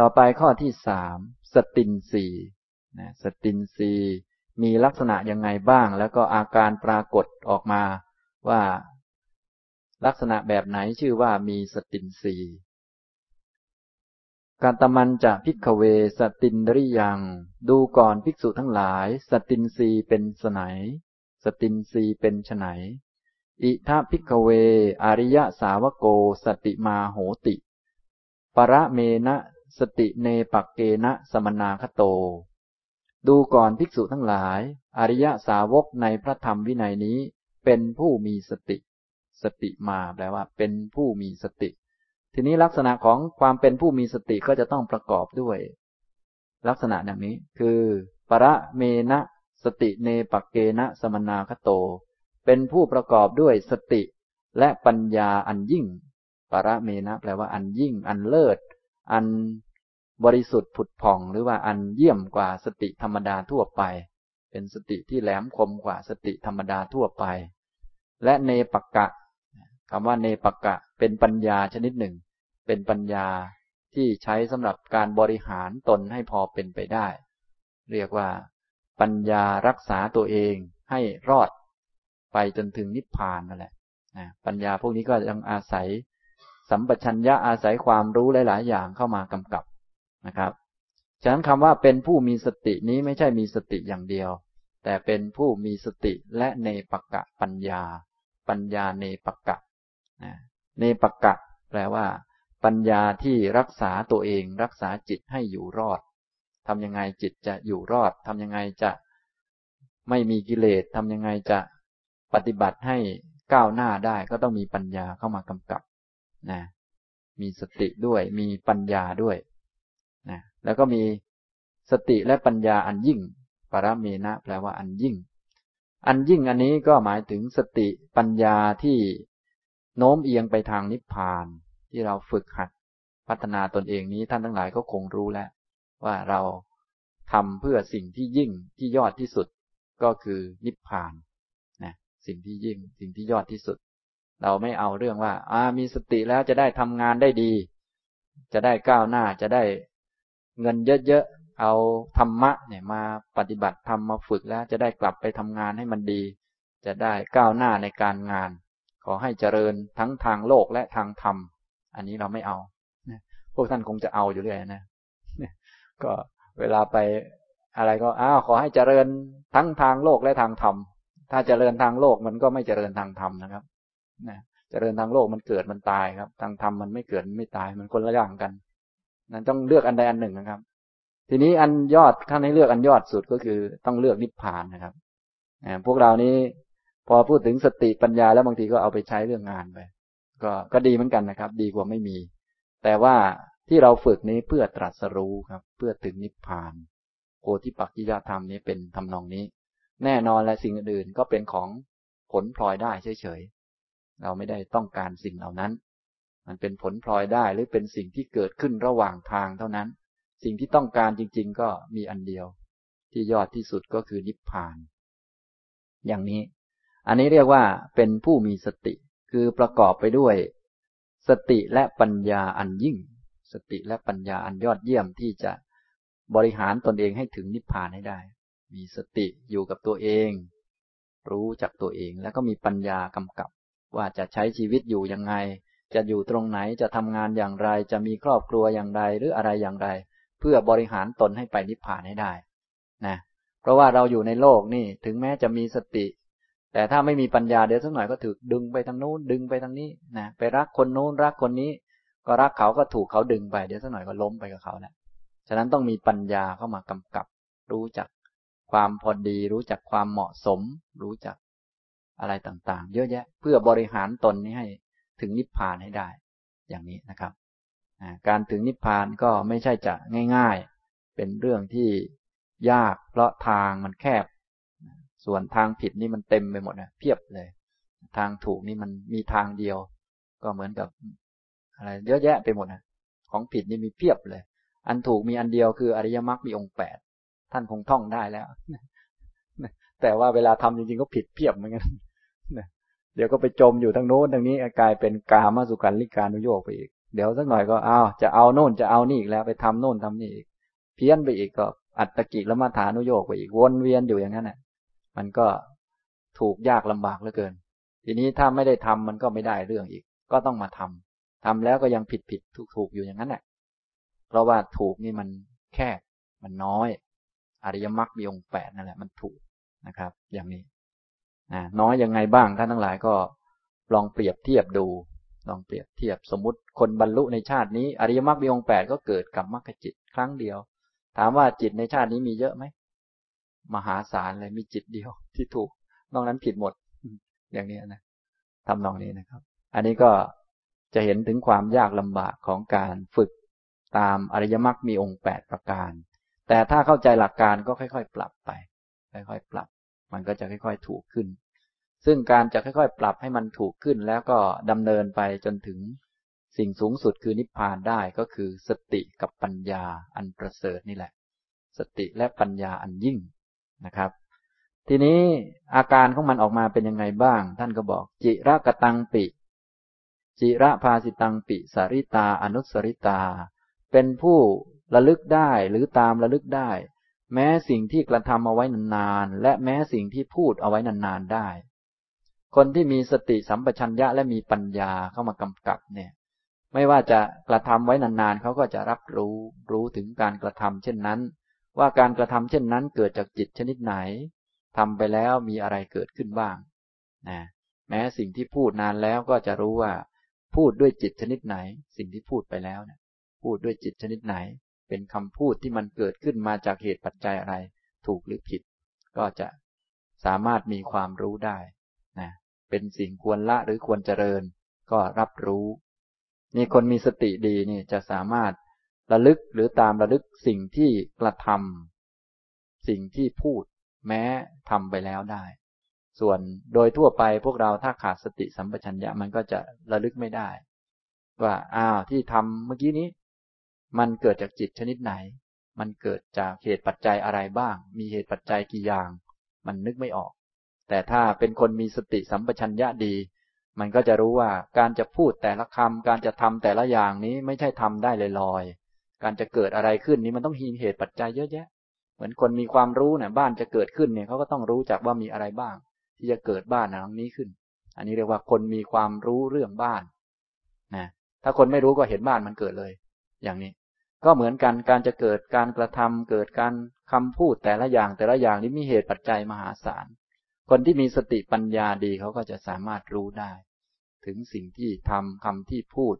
ต่อไปข้อที่สามสตินทรีย์นะสตินทรีย์มีลักษณะยังไงบ้าง แล้วก็อาการปรากฏออกมาว่าลักษณะแบบไหนชื่อว่ามีสตินทรีย์ กตมัญจะ ภิกขเวสตินทริยัง ดูก่อนภิกษุทั้งหลาย สตินทรีย์เป็นไฉนสตินทรีย์เป็นไฉนอิธะ ภิกขเว อริยสาวโก สติมาโหติ ประเมนะ สติเนปักเกนะสมนาคโต ดูก่อนภิกษุทั้งหลาย อริยสาวกในพระธรรมวินัยนี้ เป็นผู้มีสติ สติมาแปลว่า เป็นผู้มีสติ ทีนี้ลักษณะของความเป็นผู้มีสติก็จะต้องประกอบด้วย ลักษณะดังนี้คือ ประเมนะสติเนปักเกนะสมนาคโต เป็นผู้ประกอบด้วยสติและปัญญาอันยิ่ง ประเมนะแปลว่าอันยิ่ง อันเลิศ อันบริสุทธิ์ผุดผ่องหรือว่าอันเยี่ยมกว่าสติธรรมดาทั่วไป เป็นสติที่แหลมคมกว่าสติธรรมดาทั่วไป และเนปกะคำว่าเนปกะเป็นปัญญาชนิดหนึ่ง เป็นปัญญาที่ใช้สำหรับการบริหารตนให้พอเป็นไปได้ เรียกว่า ปัญญารักษาตัวเองให้รอด ไปจนถึงนิพพานนั่นแหละนะปัญญาพวกนี้ก็ยังอาศัย สัมปชัญญะอาศัยความรู้หลาย ๆ อย่างเข้ามากำกับนะครับ ฉะนั้นคำว่าเป็นผู้มีสตินี้ไม่ใช่มีสติอย่างเดียว แต่เป็นผู้มีสติและเนปกะปัญญา ปัญญาเนปกะเนปกะ แปลว่า ปัญญาที่รักษาตัวเอง รักษาจิตให้อยู่รอดทำยังไงจิตจะอยู่รอดทำยังไงจะไม่มีกิเลสทำยังไงจะปฏิบัติให้ก้าวหน้าได้ก็ต้องมีปัญญาเข้ามากำกับ นะมีสติด้วยมีปัญญาด้วยนะแล้วก็มีสติและปัญญาอันยิ่ง ปรเมณะแปลว่าอันยิ่ง อันยิ่งอันนี้ก็หมายถึงสติปัญญาที่โน้มเอียงไปทางนิพพาน ที่เราฝึกหัด พัฒนาตนเองนี้ท่านทั้งหลายก็คงรู้แล้ว ว่าเราทำเพื่อสิ่งที่ยิ่งที่ยอดที่สุดก็คือนิพพานนะสิ่งที่ยิ่งสิ่งที่ยอดที่สุด เราไม่เอาเรื่องว่าอามีสติแล้วจะได้ทำงานได้ดี จะได้ก้าวหน้าจะได้เงินเยอะๆ เอาธรรมะเนี่ยมาปฏิบัติทำมาฝึกแล้ว จะได้กลับไปทำงานให้มันดี จะได้ก้าวหน้าในการงาน ขอให้เจริญทั้งทางโลกและทางธรรม อันนี้เราไม่เอาพวกท่านคงจะเอาอยู่เรื่อยนะก็เวลาไปอะไรก็อ้าวขอให้เจริญทั้งทางโลกและทางธรรม ถ้าเจริญทางโลกมันก็ไม่เจริญทางธรรมนะครับ นะเจริญทางโลกมันเกิดมันตายครับ ทางธรรมมันไม่เกิดไม่ตายมันคนละอย่างกัน นั้นต้องเลือกอันใดอันหนึ่งนะครับ ทีนี้อันยอดขั้นให้เลือกอันยอดสุดก็คือต้องเลือกนิพพานนะครับพวกเรานี้พอพูดถึงสติปัญญาแล้วบางทีก็เอาไปใช้เรื่องงานไปก็ก็ดีเหมือนกันนะครับ ดีกว่าไม่มี แต่ว่าที่เราฝึกนี้เพื่อตรัสรู้ครับ เพื่อถึงนิพพานโพธิปักจิยธรรมนี้เป็นทำนองนี้ แน่นอนและสิ่งอื่นก็เป็นของผลพลอยได้เฉย เราไม่ได้ต้องการสิ่งเหล่านั้น มันเป็นผลพลอยได้หรือเป็นสิ่งที่เกิดขึ้นระหว่างทางเท่านั้น สิ่งที่ต้องการจริง ๆ ก็มีอันเดียว ที่ยอดที่สุดก็คือนิพพาน อย่างนี้ อันนี้เรียกว่าเป็นผู้มีสติ คือประกอบไปด้วย สติและปัญญาอันยิ่ง สติและปัญญาอันยอดเยี่ยมที่จะบริหารตนเองให้ถึงนิพพานให้ได้ มีสติอยู่กับตัวเอง รู้จักตัวเองแล้วก็มีปัญญากำกับ ว่าจะใช้ชีวิตอยู่ยังไง จะอยู่ตรงไหนจะทำงานอย่างไร จะมีครอบครัวอย่างไรหรืออะไรอย่างไร เพื่อบริหารตนให้ไปนิพพานให้ได้นะเพราะว่าเราอยู่ในโลกนี่ถึงแม้จะมีสติ แต่ถ้าไม่มีปัญญาเดี๋ยวสักหน่อยก็ถูกดึงไปทางนู้นดึงไปทางนี้นะไปรักคนนู้นรักคนนี้ ก็รักเขาก็ถูกเขาดึงไปเดี๋ยวสักหน่อยก็ล้มไปกับเขาแหละฉะนั้นต้องมีปัญญาเข้ามากำกับ รู้จักความพอดี รู้จักความเหมาะสม รู้จัก อะไรต่างๆ เยอะแยะ เพื่อบริหารตนนี้ให้ถึงนิพพานให้ได้ อย่างนี้นะครับการถึงนิพพานก็ไม่ใช่จะง่าย ๆ เป็นเรื่องที่ยากเพราะทางมันแคบ ส่วนทางผิดนี่มันเต็มไปหมดนะเพียบเลย ทางถูกนี่มันมีทางเดียว ก็เหมือนกับอะไรเยอะแยะไปหมดนะของผิดนี่มีเพียบเลย อันถูกมีอันเดียวคืออริยมรรคมีองค์แปดท่านคงท่องได้แล้ว แต่ว่าเวลาทำจริงๆก็ผิดเพียบเหมือนกัน เดี๋ยวก็ไปจมอยู่ทั้งโน้นทั้งนี้กลายเป็นกามาสุขันลิกานุโยกไปอีก เดี๋ยวสักหน่อยก็เอาจะเอาโน่นจะเอานี่อีกแล้วไปทำโน่นทำนี่อีก เพี้ยนไปอีกก็อัตตกิละมาฐานุโยกไปอีกวนเวียนอยู่อย่างนั้นน่ะ มันก็ถูกยากลำบากเหลือเกิน ทีนี้ถ้าไม่ได้ทำมันก็ไม่ได้เรื่องอีก ก็ต้องมาทำทำแล้วก็ยังผิดผิดถูกถูกอยู่อย่างนั้นแหละเพราะว่าถูกนี่มันแคบมันน้อย อริยมรรคมีองค์แปดนั่นแหละ มันถูกนะครับ อย่างนี้ นะน้อยยังไงบ้างท่านทั้งหลายก็ลองเปรียบเทียบดู ลองเปรียบเทียบสมมติคนบรรลุในชาตินี้อริยมรรคมีองค์แปดก็เกิดกับมรรคจิตครั้งเดียว ถามว่าจิตในชาตินี้มีเยอะไหมมหาศาลเลยมีจิตเดียวที่ถูก นอกนั้นผิดหมด อย่างนี้นะทำนองนี้นะครับ อันนี้ก็จะเห็นถึงความยากลำบากของการฝึกตามอริยมรรคมีองค์แปดประการ แต่ถ้าเข้าใจหลักการก็ค่อย ๆ ปรับไป ค่อยๆ ปรับ มันก็จะค่อยๆถูกขึ้น ซึ่งการจะค่อยๆ ปรับให้มันถูกขึ้น แล้วก็ดำเนินไปจนถึงสิ่งสูงสุดคือนิพพานได้ก็คือสติกับปัญญาอันประเสริฐนี่แหละ สติและปัญญาอันยิ่งนะครับ ทีนี้อาการของมันออกมาเป็นยังไงบ้าง ท่านก็บอก จิระกตังปิ จิระภาสิตังปิ สาริตาอนุสริตา เป็นผู้ระลึกได้หรือตามระลึกได้ แม้สิ่งที่กระทำเอาไว้นานๆ และแม้สิ่งที่พูดเอาไว้นานๆได้ คนที่มีสติสัมปชัญญะและมีปัญญาเข้ามากำกับเนี่ย ไม่ว่าจะกระทำไว้นานๆเขาก็จะรับรู้รู้ถึงการกระทำเช่นนั้น ว่าการกระทำเช่นนั้นเกิดจากจิตชนิดไหนทำไปแล้วมีอะไรเกิดขึ้นบ้างนะแม้สิ่งที่พูดนานแล้วก็จะรู้ว่า พูดด้วยจิตชนิดไหน สิ่งที่พูดไปแล้วเนี่ยพูดด้วยจิตชนิดไหน เป็นคำพูดที่มันเกิดขึ้นมาจากเหตุปัจจัยอะไร ถูกหรือผิด ก็จะสามารถมีความรู้ได้นะเป็นสิ่งควรละหรือควรเจริญ ก็รับรู้ นี่คนมีสติดีนี่จะสามารถระลึกหรือตามระลึกสิ่งที่กระทำสิ่งที่พูด แม้ทำไปแล้วได้ ส่วนโดยทั่วไปพวกเราถ้าขาดสติสัมปชัญญะมันก็จะระลึกไม่ได้ ว่าอ้าวที่ทำเมื่อกี้นี้ มันเกิดจากจิตชนิดไหน มันเกิดจากเหตุปัจจัยอะไรบ้าง มีเหตุปัจจัยกี่อย่าง มันนึกไม่ออก แต่ถ้าเป็นคนมีสติสัมปชัญญะดี มันก็จะรู้ว่าการจะพูดแต่ละคำการจะทำแต่ละอย่างนี้ไม่ใช่ทำได้ลอยๆ การจะเกิดอะไรขึ้นนี้มันต้องมีเหตุปัจจัยเยอะแยะ เหมือนคนมีความรู้เนี่ยบ้านจะเกิดขึ้นเนี่ยเขาก็ต้องรู้จักว่ามีอะไรบ้าง ที่จะเกิดบ้านหลังนี้ขึ้น อันนี้เรียกว่าคนมีความรู้เรื่องบ้านนะถ้าคนไม่รู้ก็เห็นบ้านมันเกิดเลย อย่างนี้ ก็เหมือนกันการจะเกิดการกระทำเกิดการคำพูดแต่ละอย่างแต่ละอย่างนี้มีเหตุปัจจัยมหาศาล คนที่มีสติปัญญาดีเขาก็จะสามารถรู้ได้ ถึงสิ่งที่ทำคำที่พูด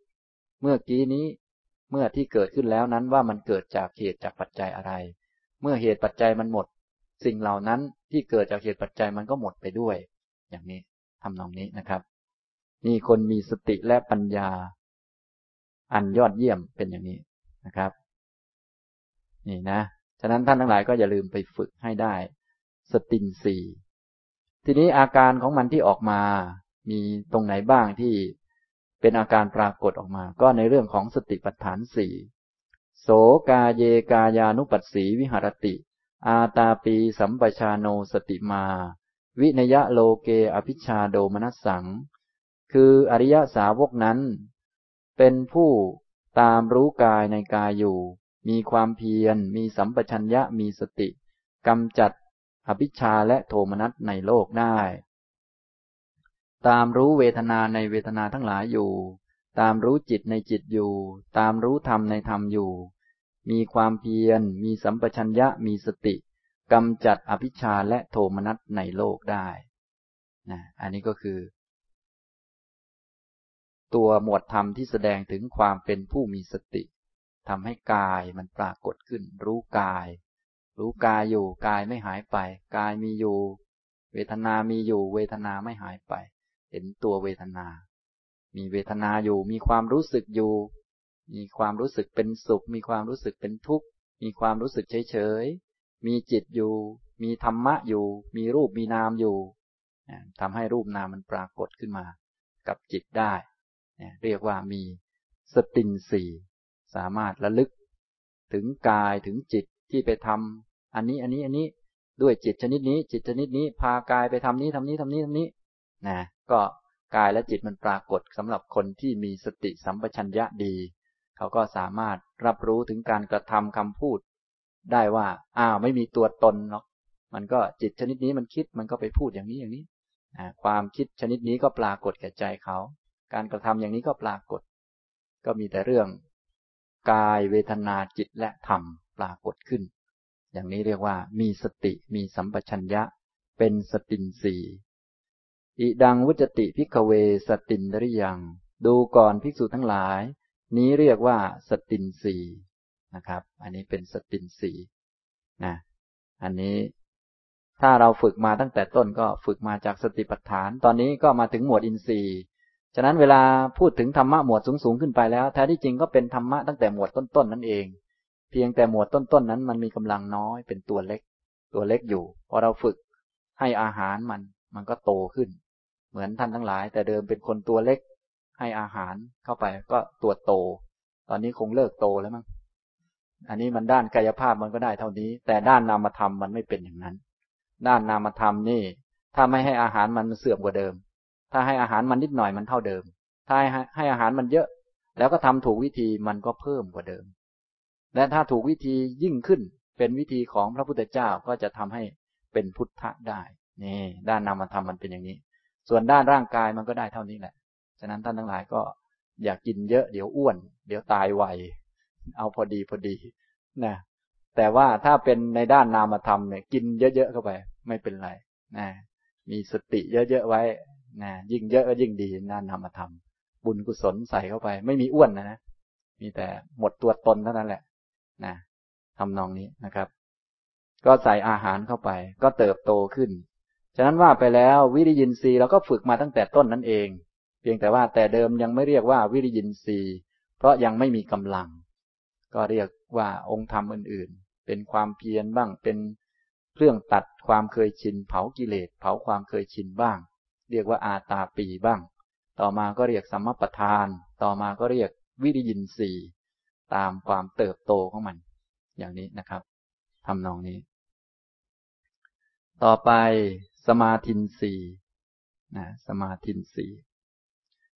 เมื่อกี้นี้เมื่อที่เกิดขึ้นแล้วนั้นว่ามันเกิดจากเหตุจากปัจจัยอะไร เมื่อเหตุปัจจัยมันหมด สิ่งเหล่านั้นที่เกิดจากเหตุปัจจัยมันก็หมดไปด้วย อย่างนี้ทำนองนี้นะครับนี่คนมีสติและปัญญา อันยอดเยี่ยมเป็นอย่างนี้ นะครับ นี่นะ ฉะนั้นท่านทั้งหลายก็อย่าลืมไปฝึกให้ได้ สตินสีทีนี้อาการของมันที่ออกมา มีตรงไหนบ้างที่เป็นอาการปรากฏออกมา ก็ในเรื่องของสติปัฏฐานสี่โสกาเยกายานุปัสสีวิหรติ อาตาปีสัมปชาโนสติมา วินยะโลเกอภิชาโดมนัสสัง คืออริยสาวกนั้น เป็นผู้ ตามรู้กายในกายอยู่ มีความเพียร มีสัมปชัญญะมีสติกำจัดอภิชาและโทมนัสในโลกได้ ตามรู้เวทนาในเวทนาทั้งหลายอยู่ ตามรู้จิตในจิตอยู่ ตามรู้ธรรมในธรรมอยู่ มีความเพียร มีสัมปชัญญะมีสติกำจัดอภิชาและโทมนัสในโลกได้นะอันนี้ก็คือ ตัวหมวดธรรมที่แสดงถึงความเป็นผู้มีสติทำให้กายมันปรากฏขึ้น รู้กาย รู้กายอยู่กายไม่หายไป กายมีอยู่ เวทนามีอยู่ เวทนาไม่หายไป เห็นตัวเวทนา มีเวทนาอยู่ มีความรู้สึกอยู่ มีความรู้สึกเป็นสุข มีความรู้สึกเป็นทุกข์ มีความรู้สึกเฉยเฉยมีจิตอยู่ มีธรรมะอยู่ มีรูปมีนามอยู่ทำให้รูปนามมันปรากฏขึ้นมา กับจิตได้ เรียกว่ามีสตินสีสามารถระลึก ถึงกายถึงจิตที่ไปทำอันนี้อันนี้อันนี้ด้วยจิตชนิดนี้ จิตชนิดนี้ พากายไปทำนี้ทำนี้ทำนี้ทำนี้นะก็กายและจิตมันปรากฏสำหรับคนที่มีสติสัมปชัญญะดี เขาก็สามารถรับรู้ถึงการกระทำคำพูด ได้ว่าอ้าวไม่มีตัวตนหรอกมันก็จิตชนิดนี้มันคิดมันก็ไปพูดอย่างนี้อย่างนี้ความคิดชนิดนี้ก็ปรากฏแก่ใจเขา การกระทำอย่างนี้ก็ปรากฏ ก็มีแต่เรื่อง กายเวทนาจิตและธรรมปรากฏขึ้น อย่างนี้เรียกว่า มีสติมีสัมปชัญญะ เป็นสตินทรีย์ อิทังวุจจติ ภิกขเวสตินทริยัง ดูก่อนภิกษุทั้งหลาย นี้เรียกว่าสตินทรีย์นะครับ อันนี้เป็นสตินทรีย์นะอันนี้ถ้าเราฝึกมาตั้งแต่ต้นก็ฝึกมาจากสติปัฏฐาน ตอนนี้ก็มาถึงหมวดอินทรีย์ ฉะนั้นเวลาพูดถึงธรรมะหมวดสูงๆขึ้นไปแล้วแท้ที่จริงก็เป็นธรรมะตั้งแต่หมวดต้นๆนั่นเอง เพียงแต่หมวดต้นๆนั้นมันมีกำลังน้อยเป็นตัวเล็ก ตัวเล็กอยู่พอเราฝึกให้อาหารมันมันก็โตขึ้น เหมือนท่านทั้งหลาย แต่เดิมเป็นคนตัวเล็ก ให้อาหารเข้าไปก็ตัวโต ตอนนี้คงเลิกโตแล้วมั้งอันนี้มันด้านกายภาพมันก็ได้เท่านี้ แต่ด้านนามธรรมมันไม่เป็นอย่างนั้น ด้านนามธรรมนี่ ถ้าไม่ให้อาหารมันเสื่อมกว่าเดิม ถ้าให้อาหารมันนิดหน่อยมันเท่าเดิม ถ้าให้อาหารมันเยอะ แล้วก็ทำถูกวิธีมันก็เพิ่มกว่าเดิม และถ้าถูกวิธียิ่งขึ้นเป็นวิธีของพระพุทธเจ้าก็จะทำให้เป็นพุทธะได้ นี่ ด้านนามธรรมมันเป็นอย่างนี้ ส่วนด้านร่างกายมันก็ได้เท่านี้แหละ ฉะนั้นท่านทั้งหลายก็อยากกินเยอะเดี๋ยวอ้วน เดี๋ยวตายไว เอาพอดีพอดีนะ แต่ว่าถ้าเป็นในด้านนามธรรมเนี่ยกินเยอะๆเข้าไป ไม่เป็นไรนะ มีสติเยอะๆไว้ นะยิ่งเยอะก็ยิ่งดีด้านนามธรรม บุญกุศลใส่เข้าไป ไม่มีอ้วนนะนะมีแต่หมดตัวตนเท่านั้นแหละ นะทำนองนี้นะครับ ก็ใส่อาหารเข้าไป ก็เติบโตขึ้น ฉะนั้นว่าไปแล้ววิริยินทรีย์เราก็ฝึกมาตั้งแต่ต้นนั้นเอง เพียงแต่ว่าแต่เดิมยังไม่เรียกว่าวิริยินทรีย์เพราะยังไม่มีกำลัง ก็เรียกว่าองค์ธรรมอื่น ๆ เป็นความเพียรบ้างเป็นเครื่องตัดความเคยชิน เผากิเลสเผาความเคยชินบ้าง เรียกว่าอาตาปีบ้าง ต่อมาก็เรียกสัมมปทาน ต่อมาก็เรียกวิริยินสีตามความเติบโตของมัน อย่างนี้นะครับทำนองนี้ ต่อไปสมาธินสีนะสมาธินสี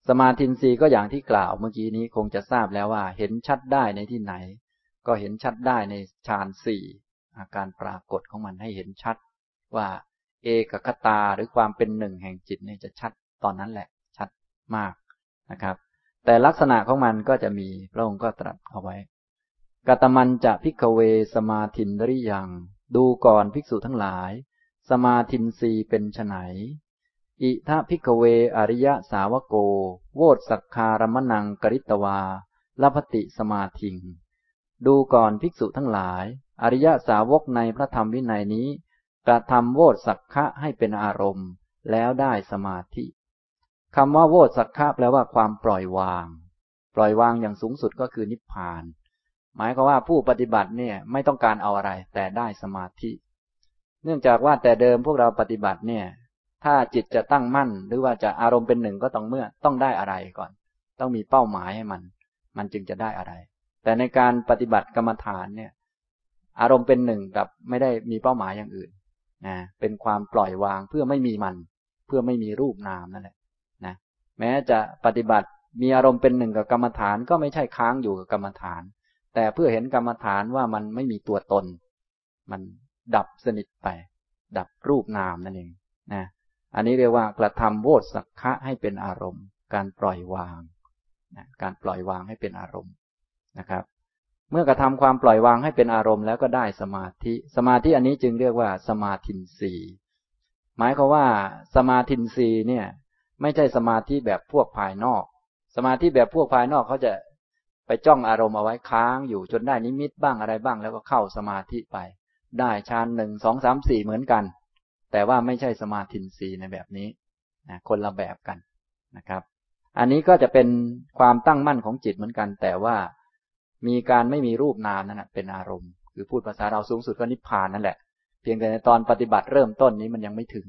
สมาธินสีก็อย่างที่กล่าวเมื่อกี้นี้คงจะทราบแล้วว่า เห็นชัดได้ในที่ไหน ก็เห็นชัดได้ในฌานสี่อาการปรากฏของมันให้เห็นชัดว่า เอกคตาหรือความเป็นหนึ่งแห่งจิตนี่จะชัดตอนนั้นแหละ ชัดมากนะครับ แต่ลักษณะของมันก็จะมีพระองค์ก็ตรัสเอาไว้กตมันจะพิกเวสมาธินริยัง ดูก่อนภิกษุทั้งหลาย สมาธินรีเป็นไฉนอิทะพิกเวอริยสาวโก โวตสักคารมนังกริตวาลพติสมาธิง ดูก่อนภิกษุทั้งหลาย อริยสาวกในพระธรรมวินัยนี้ กระทำโวตสักขะให้เป็นอารมณ์ แล้วได้สมาธิคำว่าโวตสักขะแปลว่าความปล่อยวาง ปล่อยวางอย่างสูงสุดก็คือนิพพาน หมายความว่าผู้ปฏิบัติเนี่ยไม่ต้องการเอาอะไร แต่ได้สมาธิ เนื่องจากว่าแต่เดิมพวกเราปฏิบัติเนี่ย ถ้าจิตจะตั้งมั่น หรือว่าจะอารมณ์เป็นหนึ่งก็ต้องเมื่อต้องได้อะไรก่อน ต้องมีเป้าหมายให้มัน มันจึงจะได้อะไร แต่ในการปฏิบัติกรรมฐานเนี่ย อารมณ์เป็นหนึ่งกับไม่ได้มีเป้าหมายอย่างอื่น นะเป็นความปล่อยวางเพื่อไม่มีมัน เพื่อไม่มีรูปนามนั่นแหละนะแม้จะปฏิบัติมีอารมณ์เป็นหนึ่งกับกรรมฐานก็ไม่ใช่ค้างอยู่กับกรรมฐาน แต่เพื่อเห็นกรรมฐานว่ามันไม่มีตัวตน มันดับสนิทไป ดับรูปนามนั่นเองนะอันนี้เรียกว่ากระทำโวสักขะให้เป็นอารมณ์ การปล่อยวางนะการปล่อยวางให้เป็นอารมณ์นะครับ เมื่อกระทำความปล่อยวางให้เป็นอารมณ์แล้วก็ได้สมาธิ สมาธิอันนี้จึงเรียกว่า สมาธินรีหมายความว่า สมาธินรีเนี่ย ไม่ใช่สมาธิแบบพวกภายนอก สมาธิแบบพวกภายนอกเขาจะไปจ้องอารมณ์เอาไว้ค้างอยู่จนได้นิมิตบ้างอะไรบ้าง แล้วก็เข้าสมาธิไป ได้ฌานหนึ่งสองสามสี่เหมือนกัน แต่ว่าไม่ใช่สมาธินรีในแบบนี้นะคนละแบบกันนะครับ อันนี้ก็จะเป็นความตั้งมั่นของจิตเหมือนกัน แต่ว่า มีการไม่มีรูปนามนั่นเป็นอารมณ์ คือพูดภาษาเราสูงสุดก็นิพพานนั่นแหละ เพียงแต่ในตอนปฏิบัติเริ่มต้นนี้มันยังไม่ถึง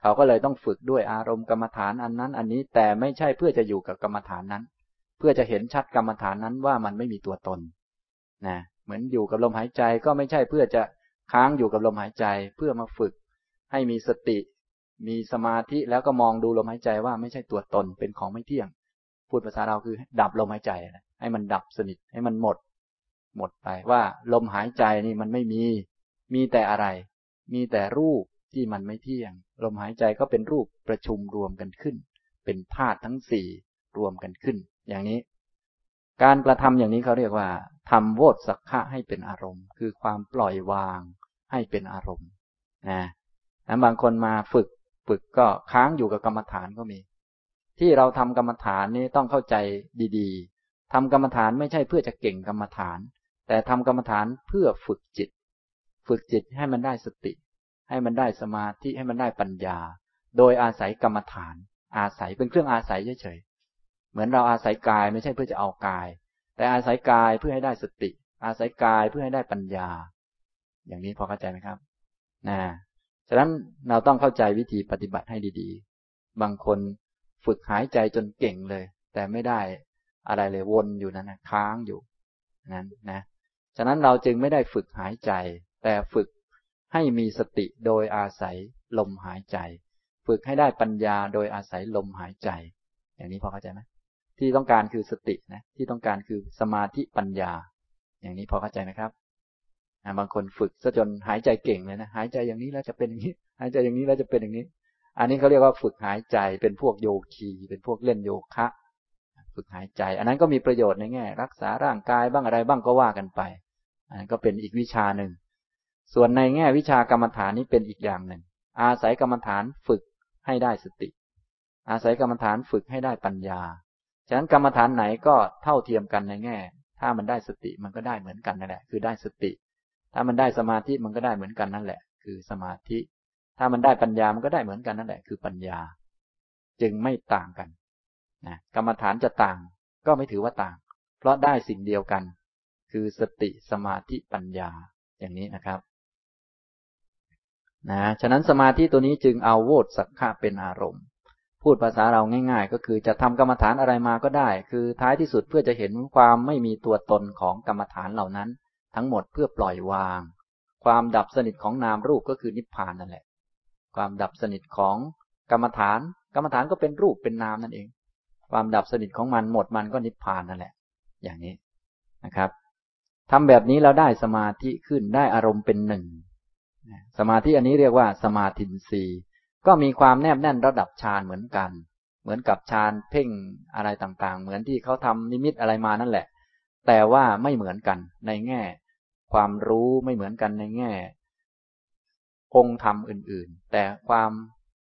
เขาก็เลยต้องฝึกด้วยอารมณ์กรรมฐานอันนั้น อันนี้แต่ไม่ใช่เพื่อจะอยู่กับกรรมฐานนั้น เพื่อจะเห็นชัดกรรมฐานนั้นว่ามันไม่มีตัวตนนะเหมือนอยู่กับลมหายใจก็ไม่ใช่เพื่อจะค้างอยู่กับลมหายใจเพื่อมาฝึก ให้มีสติ มีสมาธิแล้วก็มองดูลมหายใจว่าไม่ใช่ตัวตนเป็นของไม่เที่ยง พูดภาษาเราคือดับลมหายใจนะ ให้มันดับสนิท ให้มันหมด หมดไปว่าลมหายใจนี่มันไม่มี มีแต่อะไร มีแต่รูปที่มันไม่เที่ยง ลมหายใจก็เป็นรูปประชุมรวมกันขึ้น เป็นธาตุทั้งสี่รวมกันขึ้น อย่างนี้ การกระทำอย่างนี้เขาเรียกว่าทำโวตสักขะให้เป็นอารมณ์ คือความปล่อยวางให้เป็นอารมณ์นะนะบางคนมาฝึกฝึกก็ค้างอยู่กับกรรมฐานก็มี ที่เราทำกรรมฐานนี้ต้องเข้าใจดี ทำกรรมฐานไม่ใช่เพื่อจะเก่งกรรมฐาน แต่ทำกรรมฐานเพื่อฝึกจิต ฝึกจิตให้มันได้สติ ให้มันได้สมาธิให้มันได้ปัญญา โดยอาศัยกรรมฐาน อาศัยเป็นเครื่องอาศัยเฉยๆเหมือนเราอาศัยกายไม่ใช่เพื่อจะเอากาย แต่อาศัยกายเพื่อให้ได้สติ อาศัยกายเพื่อให้ได้ปัญญา อย่างนี้พอเข้าใจไหมครับนะฉะนั้นเราต้องเข้าใจวิธีปฏิบัติให้ดีๆ บางคนฝึกหายใจจนเก่งเลย แต่ไม่ได้ อะไรเลยวนอยู่นั้นนะค้างอยู่นั้นนะฉะนั้นเราจึงไม่ได้ฝึกหายใจ แต่ฝึกให้มีสติโดยอาศัยลมหายใจ ฝึกให้ได้ปัญญาโดยอาศัยลมหายใจ อย่างนี้พอเข้าใจไหมที่ต้องการคือสตินะที่ต้องการคือสมาธิปัญญา อย่างนี้พอเข้าใจไหมครับบางคนฝึกซะจนหายใจเก่งเลยนะหายใจอย่างนี้แล้วจะเป็นอย่างนี้ หายใจอย่างนี้แล้วจะเป็นอย่างนี้ อันนี้เขาเรียกว่าฝึกหายใจเป็นพวกโยคีเป็นพวกเล่นโยคะ ฝึกหายใจ อันนั้นก็มีประโยชน์ในแง่ รักษาร่างกายบ้างอะไรบ้างก็ว่ากันไป อันนั้นก็เป็นอีกวิชาหนึ่ง ส่วนในแง่วิชากรรมฐานนี้เป็นอีกอย่างหนึ่ง อาศัยกรรมฐานฝึกให้ได้สติ อาศัยกรรมฐานฝึกให้ได้ปัญญา ฉะนั้นกรรมฐานไหนก็เท่าเทียมกันในแง่ ถ้ามันได้สติมันก็ได้เหมือนกันนั่นแหละ คือได้สติ ถ้ามันได้สมาธิมันก็ได้เหมือนกันนั่นแหละ คือสมาธิ ถ้ามันได้ปัญญามันก็ได้เหมือนกันนั่นแหละ คือปัญญา จึงไม่ต่างกัน นะกรรมฐานจะต่างก็ไม่ถือว่าต่าง เพราะได้สิ่งเดียวกัน คือสติสมาธิปัญญาอย่างนี้นะครับนะฉะนั้นสมาธิตัวนี้จึงเอาโวตสักขะเป็นอารมณ์ พูดภาษาเราง่าย ๆ ก็คือจะทำกรรมฐานอะไรมาก็ได้ คือท้ายที่สุดเพื่อจะเห็นความไม่มีตัวตนของกรรมฐานเหล่านั้น ทั้งหมดเพื่อปล่อยวาง ความดับสนิทของนามรูปก็คือนิพพานนั่นแหละ ความดับสนิทของกรรมฐาน กรรมฐานก็เป็นรูปเป็นนามนั่นเอง ความดับสนิทของมันหมดมันก็นิพพานนั่นแหละ อย่างนี้นะครับทำแบบนี้เราได้สมาธิขึ้นได้อารมณ์เป็นหนึ่งสมาธิอันนี้เรียกว่าสมาธินรีก็มีความแนบแน่นระดับฌานเหมือนกัน เหมือนกับฌานเพ่งอะไรต่างๆ เหมือนที่เขาทำนิมิตอะไรมานั่นแหละ แต่ว่าไม่เหมือนกันในแง่ ความรู้ไม่เหมือนกันในแง่ องค์ธรรมอื่นๆ แต่ความ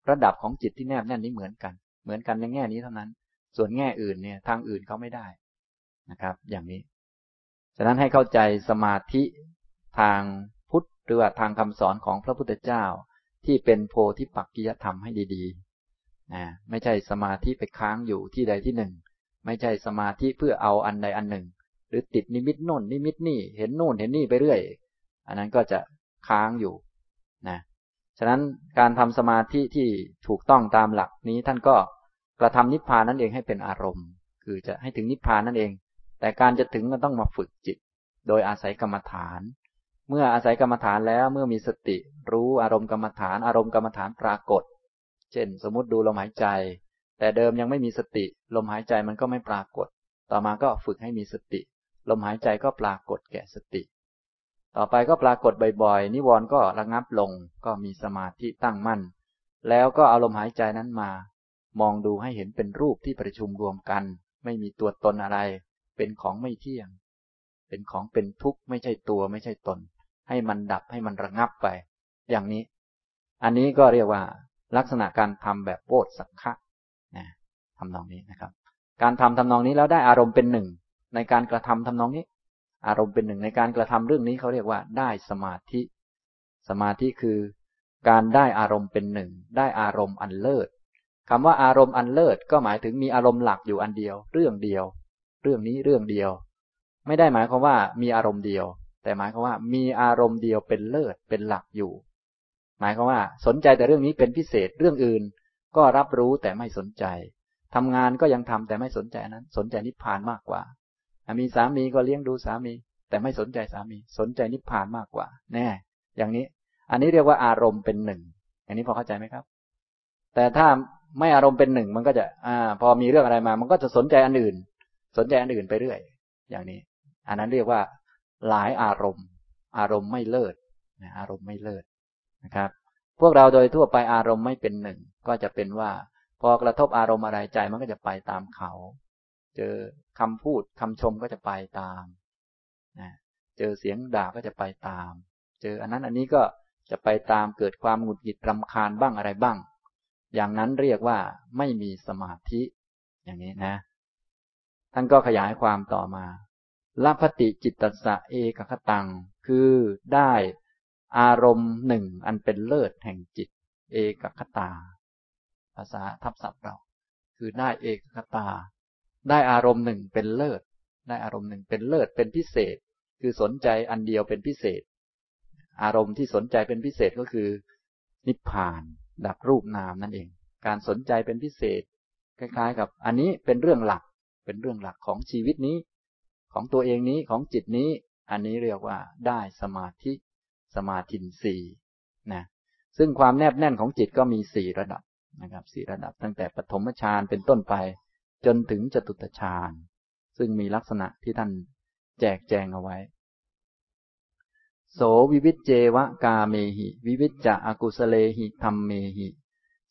ระดับของจิตที่แนบแน่นนี้เหมือนกัน เหมือนกันในแง่นี้เท่านั้น ส่วนแง่อื่นเนี่ย ทางอื่นเขาไม่ได้นะครับ อย่างนี้ ฉะนั้นให้เข้าใจสมาธิทางพุทธหรือว่าทางคำสอนของพระพุทธเจ้า ที่เป็นโพธิปักกิยธรรมให้ดีๆนะไม่ใช่สมาธิไปค้างอยู่ที่ใดที่หนึ่ง ไม่ใช่สมาธิเพื่อเอาอันใดอันหนึ่ง หรือติดนิมิตโน่นนิมิตนี่เห็นโน่นเห็นนี่ไปเรื่อย อันนั้นก็จะค้างอยู่นะฉะนั้นการทำสมาธิที่ถูกต้องตามหลักนี้ท่านก็ กระทำนิพพานนั่นเองให้เป็นอารมณ์ คือจะให้ถึงนิพพานนั่นเอง แต่การจะถึงก็ต้องมาฝึกจิต โดยอาศัยกรรมฐาน เมื่ออาศัยกรรมฐานแล้วเมื่อมีสติ รู้อารมณ์กรรมฐานอารมณ์กรรมฐานปรากฏ เช่น สมมติดูลมหายใจ แต่เดิมยังไม่มีสติ ลมหายใจมันก็ไม่ปรากฏ ต่อมาก็ฝึกให้มีสติ ลมหายใจก็ปรากฏแก่สติ ต่อไปก็ปรากฏบ่อยๆ นิวรณ์ก็ระงับลงก็มีสมาธิตั้งมั่น แล้วก็เอาลมหายใจนั้นมา มองดูให้เห็นเป็นรูปที่ประชุมรวมกัน ไม่มีตัวตนอะไร เป็นของไม่เที่ยง เป็นของเป็นทุกข์ไม่ใช่ตัวไม่ใช่ตน ให้มันดับให้มันระงับไป อย่างนี้ อันนี้ก็เรียกว่า ลักษณะการทำแบบโวดสักขะนะทำนองนี้นะครับ การทำทำนองนี้แล้วได้อารมณ์เป็นหนึ่งในการกระทำทำนองนี้ อารมณ์เป็นหนึ่งในการกระทำเรื่องนี้เขาเรียกว่า ได้สมาธิ สมาธิคือ การได้อารมณ์เป็นหนึ่งได้อารมณ์อันเลิศ คำว่าอารมณ์อันเลิศก็หมายถึงมีอารมณ์หลักอยู่อันเดียว เรื่องเดียว เรื่องนี้เรื่องเดียว ไม่ได้หมายความว่ามีอารมณ์เดียว แต่หมายความว่ามีอารมณ์เดียวเป็นเลิศเป็นหลักอยู่ หมายความว่า สนใจแต่เรื่องนี้เป็นพิเศษเรื่องอื่น ก็รับรู้แต่ไม่สนใจทำงานก็ยังทำแต่ไม่สนใจนั้น สนใจนิพพานมากกว่ามีสามีก็เลี้ยงดูสามี แต่ไม่สนใจสามี สนใจนิพพานมากกว่า แน่ อย่างนี้ อันนี้เรียกว่าอารมณ์เป็นหนึ่งอย่างนี้พอเข้าใจไหมครับ แต่ถ้า ไม่อารมณ์เป็นหนึ่งมันก็จะ อ่า พอมีเรื่องอะไรมา มันก็จะสนใจอันอื่น สนใจอันอื่นไปเรื่อย อย่างนี้ อันนั้นเรียกว่า หลายอารมณ์ อารมณ์ไม่เลิศอารมณ์ไม่เลิศนะครับ พวกเราโดยทั่วไปอารมณ์ไม่เป็นหนึ่ง ก็จะเป็นว่า พอกระทบอารมณ์อะไรใจมันก็จะไปตามเขา เจอคำพูดคำชมก็จะไปตามนะเจอเสียงด่าก็จะไปตาม เจออันนั้นอันนี้ก็จะไปตามเกิดความหงุดหงิดรำคาญบ้างอะไรบ้าง อย่างนั้นเรียกว่าไม่มีสมาธิ อย่างนี้นะ ท่านก็ขยายความต่อมาลัพติจิตตสะเอกคตัง คือได้อารมณ์หนึ่งอันเป็นเลิศแห่งจิต เอกคตา ภาษาทับศัพท์เรา คือได้เอกคตา ได้อารมณ์หนึ่งเป็นเลิศ ได้อารมณ์หนึ่งเป็นเลิศเป็นพิเศษ คือสนใจอันเดียวเป็นพิเศษ อารมณ์ที่สนใจเป็นพิเศษก็คือ นิพพาน ดับรูปนามนั่นเอง การสนใจเป็นพิเศษ คล้าย ๆ กับ อันนี้เป็นเรื่องหลัก เป็นเรื่องหลักของชีวิตนี้ ของตัวเองนี้ของจิตนี้ อันนี้เรียกว่าได้สมาธิ สมาธินสี่นะซึ่งความแนบแน่นของจิตก็มีสี่ระดับนะครับสี่ระดับตั้งแต่ปฐมฌานเป็นต้นไป จนถึงจตุตฌานซึ่งมีลักษณะที่ท่านแจกแจงเอาไว้ โสวิวิจเจวะกาเมหิ วิวิจจะอกุสเลหิธรรมเมหิ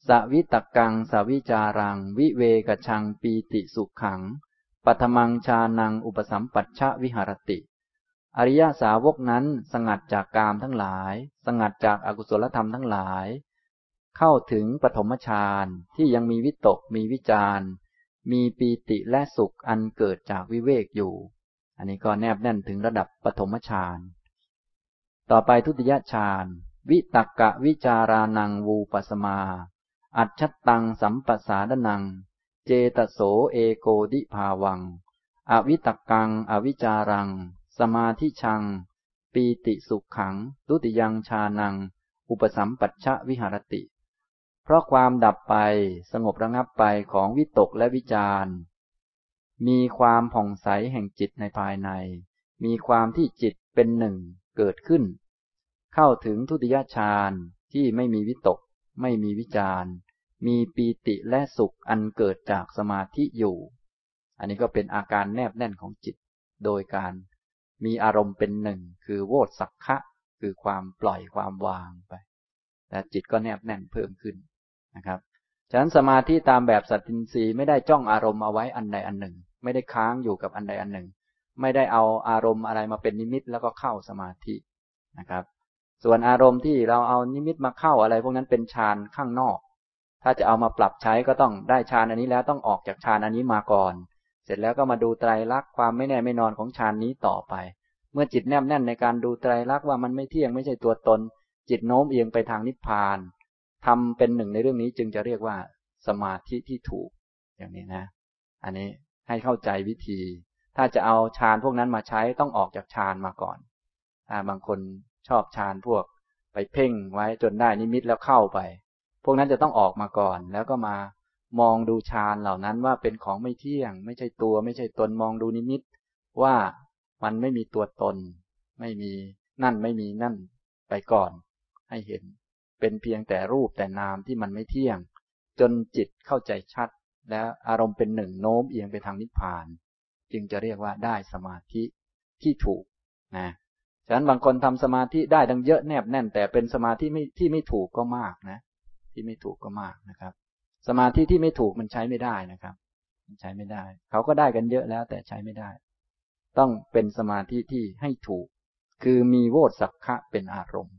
สวิตกังสวิจารัง วิเวกชังปีติสุขขังปัทมังชานังอุปสัมปัชชะวิหารติ อริยสาวกนั้นสงัดจากกามทั้งหลาย สงัดจากอากุศลธรรมทั้งหลาย เข้าถึงปฐมฌานที่ยังมีวิตกมีวิจารมีปีติและสุขอันเกิดจากวิเวกอยู่ อันนี้ก็แนบแน่นถึงระดับปฐมฌาน ต่อไปทุติยฌานวิตักกะวิจารานังวูปสมา อัจฉตังสัมปสาดนัง เจตโสเอโกดิภาวัง อวิตักังอวิจารัง สมาธิชัง ปีติสุขขัง ตุติยังชานัง อุปสัมปัชชะวิหารติ เพราะความดับไปสงบระงับไปของวิตกและวิจารมีความผ่องใสแห่งจิตในภายใน มีความที่จิตเป็นหนึ่ง เกิดขึ้น เข้าถึงทุติยฌานที่ไม่มีวิตก ไม่มีวิจารมีปีติและสุขอันเกิดจากสมาธิอยู่ อันนี้ก็เป็นอาการแนบแน่นของจิต โดยการมีอารมณ์เป็นหนึ่ง คือโวตสักขะ คือความปล่อยความวางไปแต่จิตก็แนบแน่นเพิ่มขึ้นนะครับ ฉะนั้นสมาธิตามแบบสัตตินรีไม่ได้จ้องอารมณ์เอาไว้อันใดอันหนึ่ง ไม่ได้ค้างอยู่กับอันใดอันหนึ่ง ไม่ได้เอาอารมณ์อะไรมาเป็นนิมิตแล้วก็เข้าสมาธินะครับ ส่วนอารมณ์ที่เราเอานิมิตมาเข้าอะไร พวกนั้นเป็นฌานข้างนอก ถ้าจะเอามาปรับใช้ก็ต้องได้ฌานอันนี้แล้วต้องออกจากฌานอันนี้มาก่อน เสร็จแล้วก็มาดูไตรลักษณ์ความไม่แน่ไม่นอนของฌานนี้ต่อไป เมื่อจิตแนบแน่นในการดูไตรลักษณ์ว่ามันไม่เที่ยงไม่ใช่ตัวตน จิตโน้มเอียงไปทางนิพพานทำเป็นหนึ่งในเรื่องนี้จึงจะเรียกว่าสมาธิที่ถูกอย่างนี้นะ อันนี้ให้เข้าใจวิธี ถ้าจะเอาฌานพวกนั้นมาใช้ต้องออกจากฌานมาก่อนถ้าบางคนชอบฌานพวกไปเพ่งไว้จนได้นิมิตแล้วเข้าไป พวกนั้นจะต้องออกมาก่อน แล้วก็มามองดูฌานเหล่านั้นว่าเป็นของไม่เที่ยง ไม่ใช่ตัว ไม่ใช่ตนมองดูนิมิต ว่ามันไม่มีตัวตน ไม่มีนั่นไม่มีนั่นไปก่อน ให้เห็น เป็นเพียงแต่รูปแต่นามที่มันไม่เที่ยง จนจิตเข้าใจชัด แล้วอารมณ์เป็นหนึ่งโน้มเอียงไปทางนิพพาน จึงจะเรียกว่าได้สมาธิที่ถูกนะฉะนั้นบางคนทำสมาธิได้ดังเยอะแนบแน่น แต่เป็นสมาธิไม่ที่ไม่ถูกก็มากนะ ที่ไม่ถูกก็มากนะครับ สมาธิที่ไม่ถูกมันใช้ไม่ได้นะครับ มันใช้ไม่ได้ เขาก็ได้กันเยอะแล้วแต่ใช้ไม่ได้ ต้องเป็นสมาธิที่ให้ถูก คือมีโวสักขะเป็นอารมณ์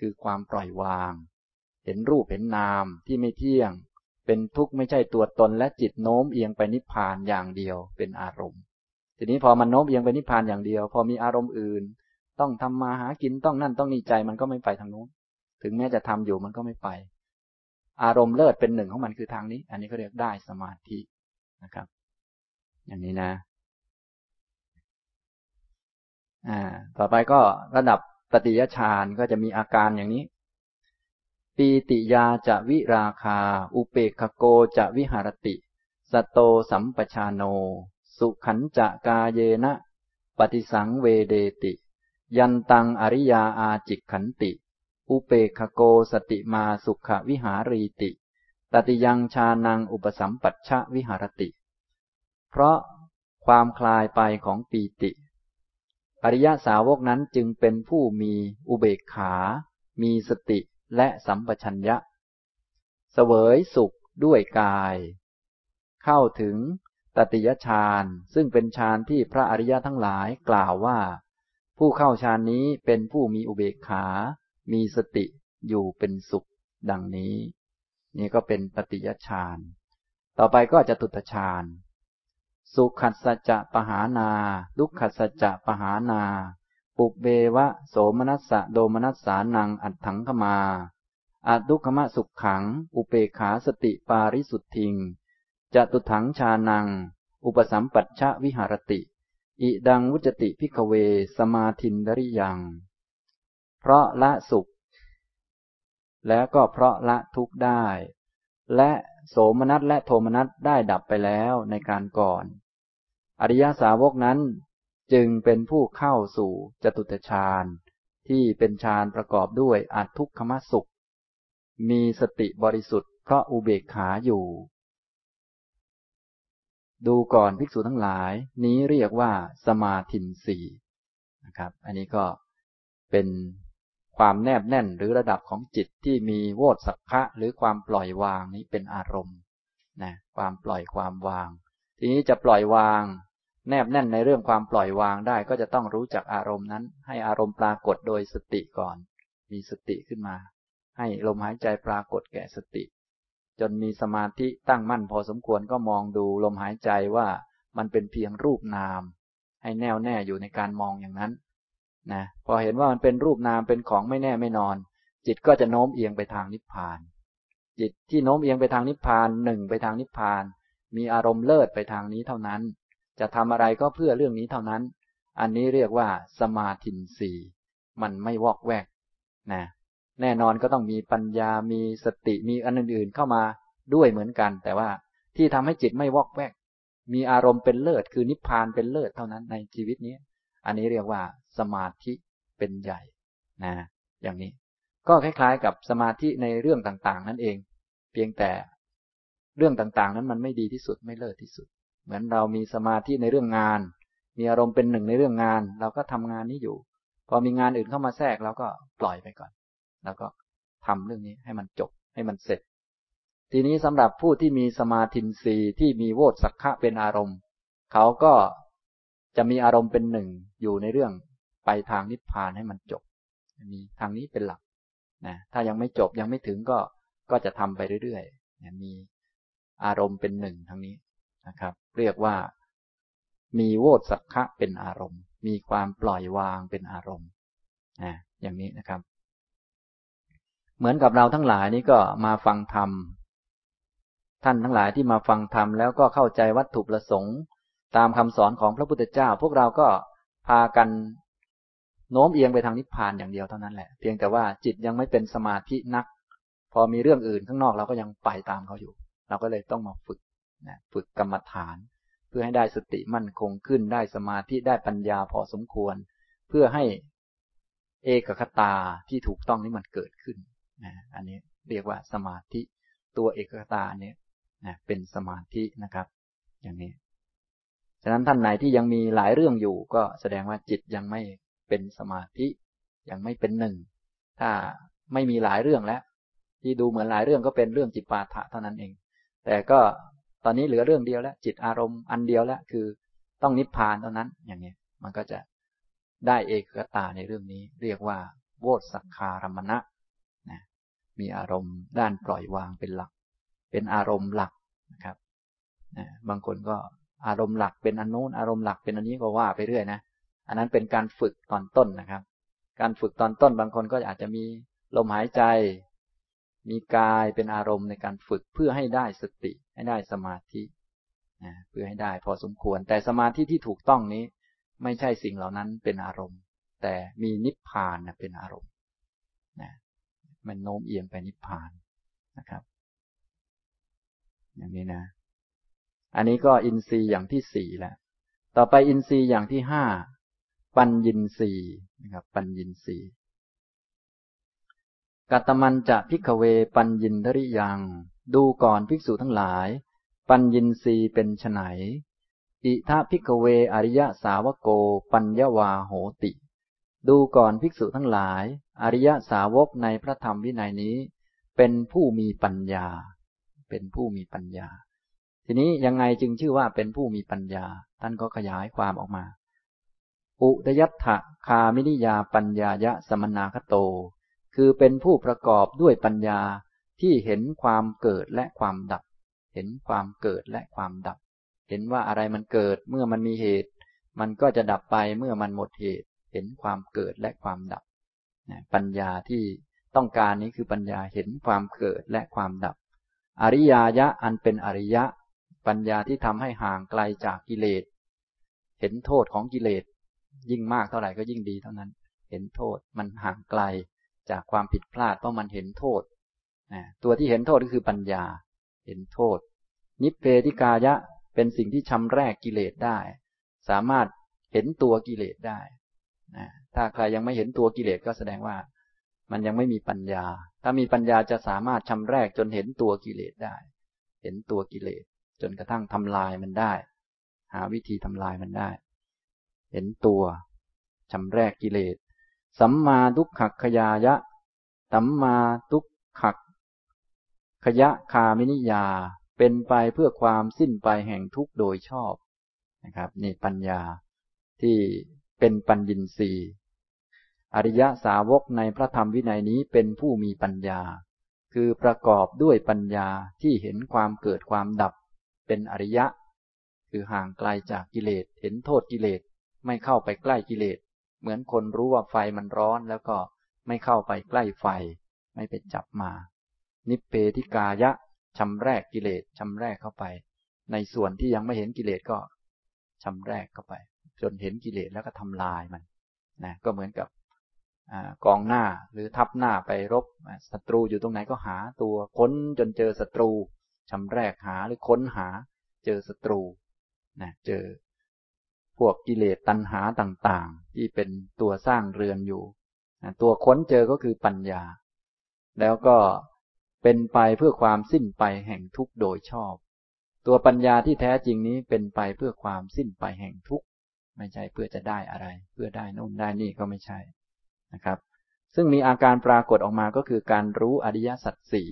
คือความปล่อยวาง เห็นรูปเห็นนามที่ไม่เที่ยง เป็นทุกข์ไม่ใช่ตัวตนและจิตโน้มเอียงไปนิพพานอย่างเดียวเป็นอารมณ์ ทีนี้พอมันโน้มเอียงไปนิพพานอย่างเดียว พอมีอารมณ์อื่น ต้องทำมาหากินต้องนั่นต้องนี่ใจมันก็ไม่ไปทางโน้น ถึงแม้จะทำอยู่มันก็ไม่ไป อารมณ์เลิศเป็นหนึ่งของมันคือทางนี้ อันนี้ก็เรียกได้สมาธินะครับ อย่างนี้นะ อ่า ต่อไปก็ระดับปฏิยฌานก็จะมีอาการอย่างนี้ ปีติยาจะวิราคา อุเปกโกจะวิหารติ สโตสัมปชาโน สุขันจะกาเยนะ ปฏิสังเวเดติ ยันตังอริยาอาจิกขันติ อุเปคโกสติมาสุขวิหารีติ ตติยังชานังอุปสัมปัชชะวิหารติ เพราะความคลายไปของปีติ อริยสาวกนั้นจึงเป็นผู้มีอุเบกขา มีสติและสัมปชัญญะ เสวยสุขด้วยกาย เข้าถึง ตติยฌานซึ่งเป็นฌานที่พระอริยทั้งหลายกล่าวว่า ผู้เข้าฌานนี้เป็นผู้มีอุเบกขา มีสติอยู่เป็นสุข ดังนี้ นี่ก็เป็นตติยฌานต่อไปก็จะตุตฌานสุขัสสจะปหานาดุขัสสจะปหานา ปุเบวะ โสมนัสสะโดมนัสสานังอัตถังขมาอาดุขมะสุขขัง อุเปขาสติปาริสุทธิง จตุถังชานัง อุปสัมปัชชะวิหารติ อิดังวุจติพิกเว สมาธินดริยัง เพราะละสุข แล้วก็เพราะละทุกข์ได้ และโสมนัสและโทมนัสได้ดับไปแล้วในการก่อน อริยสาวกนั้นจึงเป็นผู้เข้าสู่จตุตฌานที่เป็นฌานประกอบด้วยอัตทุกขมสุข มีสติบริสุทธิ์เพราะอุเบกขาอยู่ ดูก่อนภิกษุทั้งหลาย นี้เรียกว่าสมาธินสีนะครับ อันนี้ก็เป็นความแนบแน่นหรือระดับของจิตที่มีโวตสักขะหรือความปล่อยวางนี้เป็นอารมณ์นะความปล่อยความวาง ทีนี้จะปล่อยวาง แนบแน่นในเรื่องความปล่อยวางได้ ก็จะต้องรู้จักอารมณ์นั้น ให้อารมณ์ปรากฏโดยสติก่อน มีสติขึ้นมา ให้ลมหายใจปรากฏแก่สติ จนมีสมาธิตั้งมั่นพอสมควรก็มองดูลมหายใจว่ามันเป็นเพียงรูปนาม ให้แน่วแน่อยู่ในการมองอย่างนั้นนะพอเห็นว่ามันเป็นรูปนามเป็นของไม่แน่ไม่นอน จิตก็จะโน้มเอียงไปทางนิพพาน จิตที่โน้มเอียงไปทางนิพพานหนึ่งไปทางนิพพาน มีอารมณ์เลิศไปทางนี้เท่านั้น จะทำอะไรก็เพื่อเรื่องนี้เท่านั้น อันนี้เรียกว่าสมาธินสีมันไม่วอกแวกนะ แน่นอนก็ต้องมีปัญญา มีสติ มีอันอื่นๆเข้ามาด้วยเหมือนกัน แต่ว่าที่ทำให้จิตไม่วอกแวก มีอารมณ์เป็นเลิศ คือนิพพานเป็นเลิศเท่านั้นในชีวิตนี้ อันนี้เรียกว่าสมาธิเป็นใหญ่ นะ อย่างนี้ ก็คล้ายๆ กับสมาธิในเรื่องต่างๆ นั่นเอง เพียงแต่เรื่องต่างๆ นั้นมันไม่ดีที่สุด ไม่เลิศที่สุด เหมือนเรามีสมาธิในเรื่องงาน มีอารมณ์เป็นหนึ่งในเรื่องงาน เราก็ทำงานนี้อยู่ พอมีงานอื่นเข้ามาแทรกเราก็ปล่อยไปก่อน แล้วก็ทำเรื่องนี้ให้มันจบให้มันเสร็จ ทีนี้สำหรับผู้ที่มีสมาธินีที่มีโวตสักขะเป็นอารมณ์ เขาก็จะมีอารมณ์เป็นหนึ่งอยู่ในเรื่องไปทางนิพพานให้มันจบ มีทางนี้เป็นหลักนะถ้ายังไม่จบยังไม่ถึงก็ก็จะทำไปเรื่อยๆมีอารมณ์เป็นหนึ่งทางนี้นะครับ เรียกว่ามีโวตสักขะเป็นอารมณ์ มีความปล่อยวางเป็นอารมณ์นะอย่างนี้นะครับ เหมือนกับเราทั้งหลายนี้ก็มาฟังธรรม ท่านทั้งหลายที่มาฟังธรรมแล้วก็เข้าใจวัตถุประสงค์ ตามคำสอนของพระพุทธเจ้า พวกเราก็พากันโน้มเอียงไปทางนิพพานอย่างเดียวเท่านั้นแหละ เพียงแต่ว่าจิตยังไม่เป็นสมาธินัก พอมีเรื่องอื่นข้างนอกเราก็ยังไปตามเขาอยู่ เราก็เลยต้องมาฝึกนะฝึกกรรมฐาน เพื่อให้ได้สติมั่นคงขึ้นได้สมาธิได้ปัญญาพอสมควร เพื่อให้เอกคตาที่ถูกต้องนี้มันเกิดขึ้น นะอันนี้เรียกว่าสมาธิตัวเอกตาเนี่ยนะเป็นสมาธินะครับ อย่างนี้ ฉะนั้นท่านไหนที่ยังมีหลายเรื่องอยู่ ก็แสดงว่าจิตยังไม่เป็นสมาธิยังไม่เป็นหนึ่ง ถ้าไม่มีหลายเรื่องแล้ว ที่ดูเหมือนหลายเรื่องก็เป็นเรื่องจิตปาถะเท่านั้นเอง แต่ก็ตอนนี้เหลือเรื่องเดียวแล้วจิตอารมณ์อันเดียวแล้วคือต้องนิพพานเท่านั้น อย่างนี้มันก็จะได้เอกตาในเรื่องนี้ เรียกว่า โวสักคารมณะ มีอารมณ์ด้านปล่อยวางเป็นหลัก เป็นอารมณ์หลักนะครับบางคนก็อารมณ์หลักเป็นอันโน้นอารมณ์หลักเป็นอันนี้ก็ว่าไปเรื่อยนะอันนั้นเป็นการฝึกตอนต้นนะครับ การฝึกตอนต้นบางคนก็อาจจะมีลมหายใจ มีกายเป็นอารมณ์ในการฝึกเพื่อให้ได้สติให้ได้สมาธินะเพื่อให้ได้พอสมควร แต่สมาธิที่ถูกต้องนี้ ไม่ใช่สิ่งเหล่านั้นเป็นอารมณ์ แต่มีนิพพานเป็นอารมณ์นะ มันโน้มเอียงไปนิพพานนะครับ อย่างนี้นะ อันนี้ก็อินทรีย์อย่างที่สี่แล้วต่อไปอินทรีย์อย่างที่ห้าปัญญินทรีย์นะครับ ปัญญินทรีย์ กตมัญจะ ภิกขเวปัญญินทริยัง ดูก่อนภิกษุทั้งหลาย ปัญญินทรีย์เป็นไฉนอิธะ ภิกขเวอริยสาวโก ปัญญวาโหติ ดูก่อนภิกษุทั้งหลาย อริยสาวกในพระธรรมวินัยนี้ เป็นผู้มีปัญญา เป็นผู้มีปัญญา ทีนี้ยังไงจึงชื่อว่าเป็นผู้มีปัญญา ท่านก็ขยายความออกมา อุตยัตถะคามินิยาปัญญายะสมนาคโต คือเป็นผู้ประกอบด้วยปัญญาที่เห็นความเกิดและความดับ เห็นความเกิดและความดับ เห็นว่าอะไรมันเกิดเมื่อมันมีเหตุ มันก็จะดับไปเมื่อมันหมดเหตุ เห็นความเกิดและความดับปัญญาที่ต้องการนี้คือปัญญาเห็นความเกิดและความดับ อริยายะอันเป็นอริยะ ปัญญาที่ทำให้ห่างไกลจากกิเลส เห็นโทษของกิเลส ยิ่งมากเท่าไหร่ก็ยิ่งดีเท่านั้น เห็นโทษมันห่างไกลจากความผิดพลาดเพราะมันเห็นโทษ ตัวที่เห็นโทษก็คือปัญญา เห็นโทษ นิเพธิกายะเป็นสิ่งที่ชำแรกกิเลสได้ สามารถเห็นตัวกิเลสได้ ถ้าใครยังไม่เห็นตัวกิเลสก็แสดงว่า มันยังไม่มีปัญญา ถ้ามีปัญญาจะสามารถชำแรกจนเห็นตัวกิเลสได้ เห็นตัวกิเลส จนกระทั่งทำลายมันได้ หาวิธีทำลายมันได้ เห็นตัวชำแรกกิเลส สัมมาทุกขขยายะ สัมมาทุกขขยะคามินิยา เป็นไปเพื่อความสิ้นไปแห่งทุกโดยชอบนะครับ นี่ปัญญาที่ เป็นปัญญินรีอริยสาวกในพระธรรมวินัยนี้เป็นผู้มีปัญญา คือประกอบด้วยปัญญาที่เห็นความเกิดความดับ เป็นอริยะ คือห่างไกลจากกิเลสเห็นโทษกิเลสไม่เข้าไปใกล้กิเลส เหมือนคนรู้ว่าไฟมันร้อนแล้วก็ไม่เข้าไปใกล้ไฟ ไม่ไปจับมา นิเพธิกายะชำแรกกิเลสชำแรกเข้าไป ในส่วนที่ยังไม่เห็นกิเลสก็ชำแรกเข้าไป จนเห็นกิเลสแล้วก็ทำลายมันนะก็เหมือนกับกองหน้าหรือทับหน้าไปรบศัตรูอยู่ตรงไหนก็หาตัวค้นจนเจอศัตรูชำแรกหาหรือค้นหา เจอศัตรูนะเจอพวกกิเลสตัณหาต่างๆ ที่เป็นตัวสร้างเรือนอยู่ตัวค้นเจอก็คือปัญญา แล้วก็เป็นไปเพื่อความสิ้นไปแห่งทุกข์โดยชอบ ตัวปัญญาที่แท้จริงนี้เป็นไปเพื่อความสิ้นไปแห่งทุกข์ ไม่ใช่เพื่อจะได้อะไร เพื่อได้นู่นได้นี่ก็ไม่ใช่นะครับ ซึ่งมีอาการปรากฏออกมาก็คือการรู้อริยสัจสี่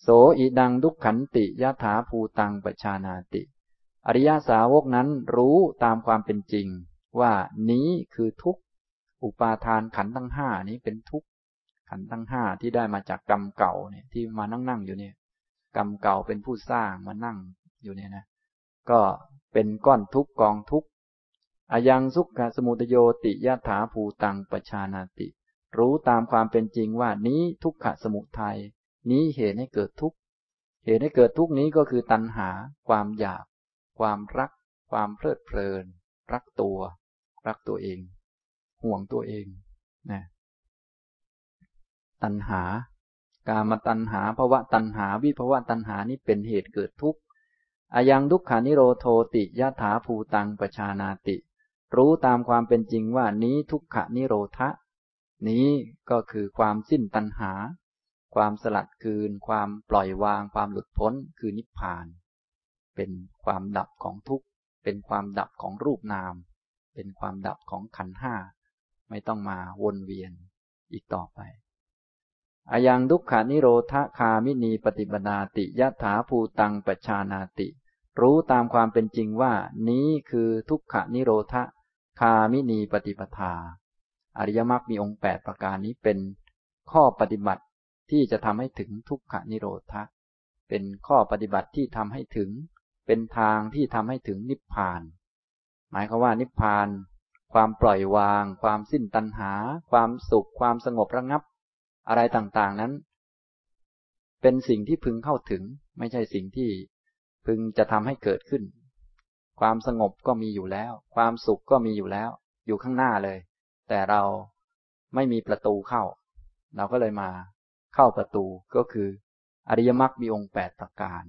โสอิดังทุกขันติยะถาภูตังปชานาติ อริยสาวกนั้นรู้ตามความเป็นจริง ว่านี้คือทุกข์อุปาทานขันธ์ทั้งห้านี้เป็นทุกขันทั้งห้าที่ได้มาจากกรรมเก่าเนี่ยที่มานั่งนั่งอยู่เนี่ยกรรมเก่าเป็นผู้สร้างมานั่งอยู่เนี่ยนะ ก็เป็นก้อนทุกกองทุก อายังสุขสมุตโยติยถาภูตังปชานาติ รู้ตามความเป็นจริงว่านี้ทุกขสมุทัยนี้เหตุให้เกิดทุกข์เหตุให้เกิดทุกข์นี้ก็คือตัณหา ความอยาก ความรัก ความเพลิดเพลิน รักตัว รักตัวเอง ห่วงตัวเองนะตัณหา กามตัณหาภวะตัณหา วิภวะตัณหานี้เป็นเหตุเกิดทุกข์อายังทุกขานิโรโทติยะถาภูตังปชานาติ รู้ตามความเป็นจริงว่านี้ทุกขนิโรธะ นี้ก็คือความสิ้นตัณหา ความสลัดคืน ความปล่อยวาง ความหลุดพ้นคือนิพพาน เป็นความดับของทุกข์ เป็นความดับของรูปนาม เป็นความดับของขันห้า ไม่ต้องมาวนเวียนอีกต่อไปอายังทุกขานิโรธคามินีปฏิบนาติยะถาภูตังปชานาติ รู้ตามความเป็นจริงว่า นี้คือทุกขานิโรธคามินีปฏิปทา อริยมรรคมีองค์แปดประการนี้เป็นข้อปฏิบัติที่จะทำให้ถึงทุกขานิโรธะเป็นข้อปฏิบัติที่ทำให้ถึง เป็นทางที่ทำให้ถึงนิพพาน หมายความว่านิพพาน ความปล่อยวาง ความสิ้นตัณหา ความสุข ความสงบระงับ อะไรต่างๆนั้น เป็นสิ่งที่พึงเข้าถึง ไม่ใช่สิ่งที่ พึงจะทำให้เกิดขึ้น ความสงบก็มีอยู่แล้ว ความสุขก็มีอยู่แล้ว อยู่ข้างหน้าเลย แต่เราไม่มีประตูเข้า เราก็เลยมาเข้าประตูก็คือ อริยมรรคมีองค์แปดประการ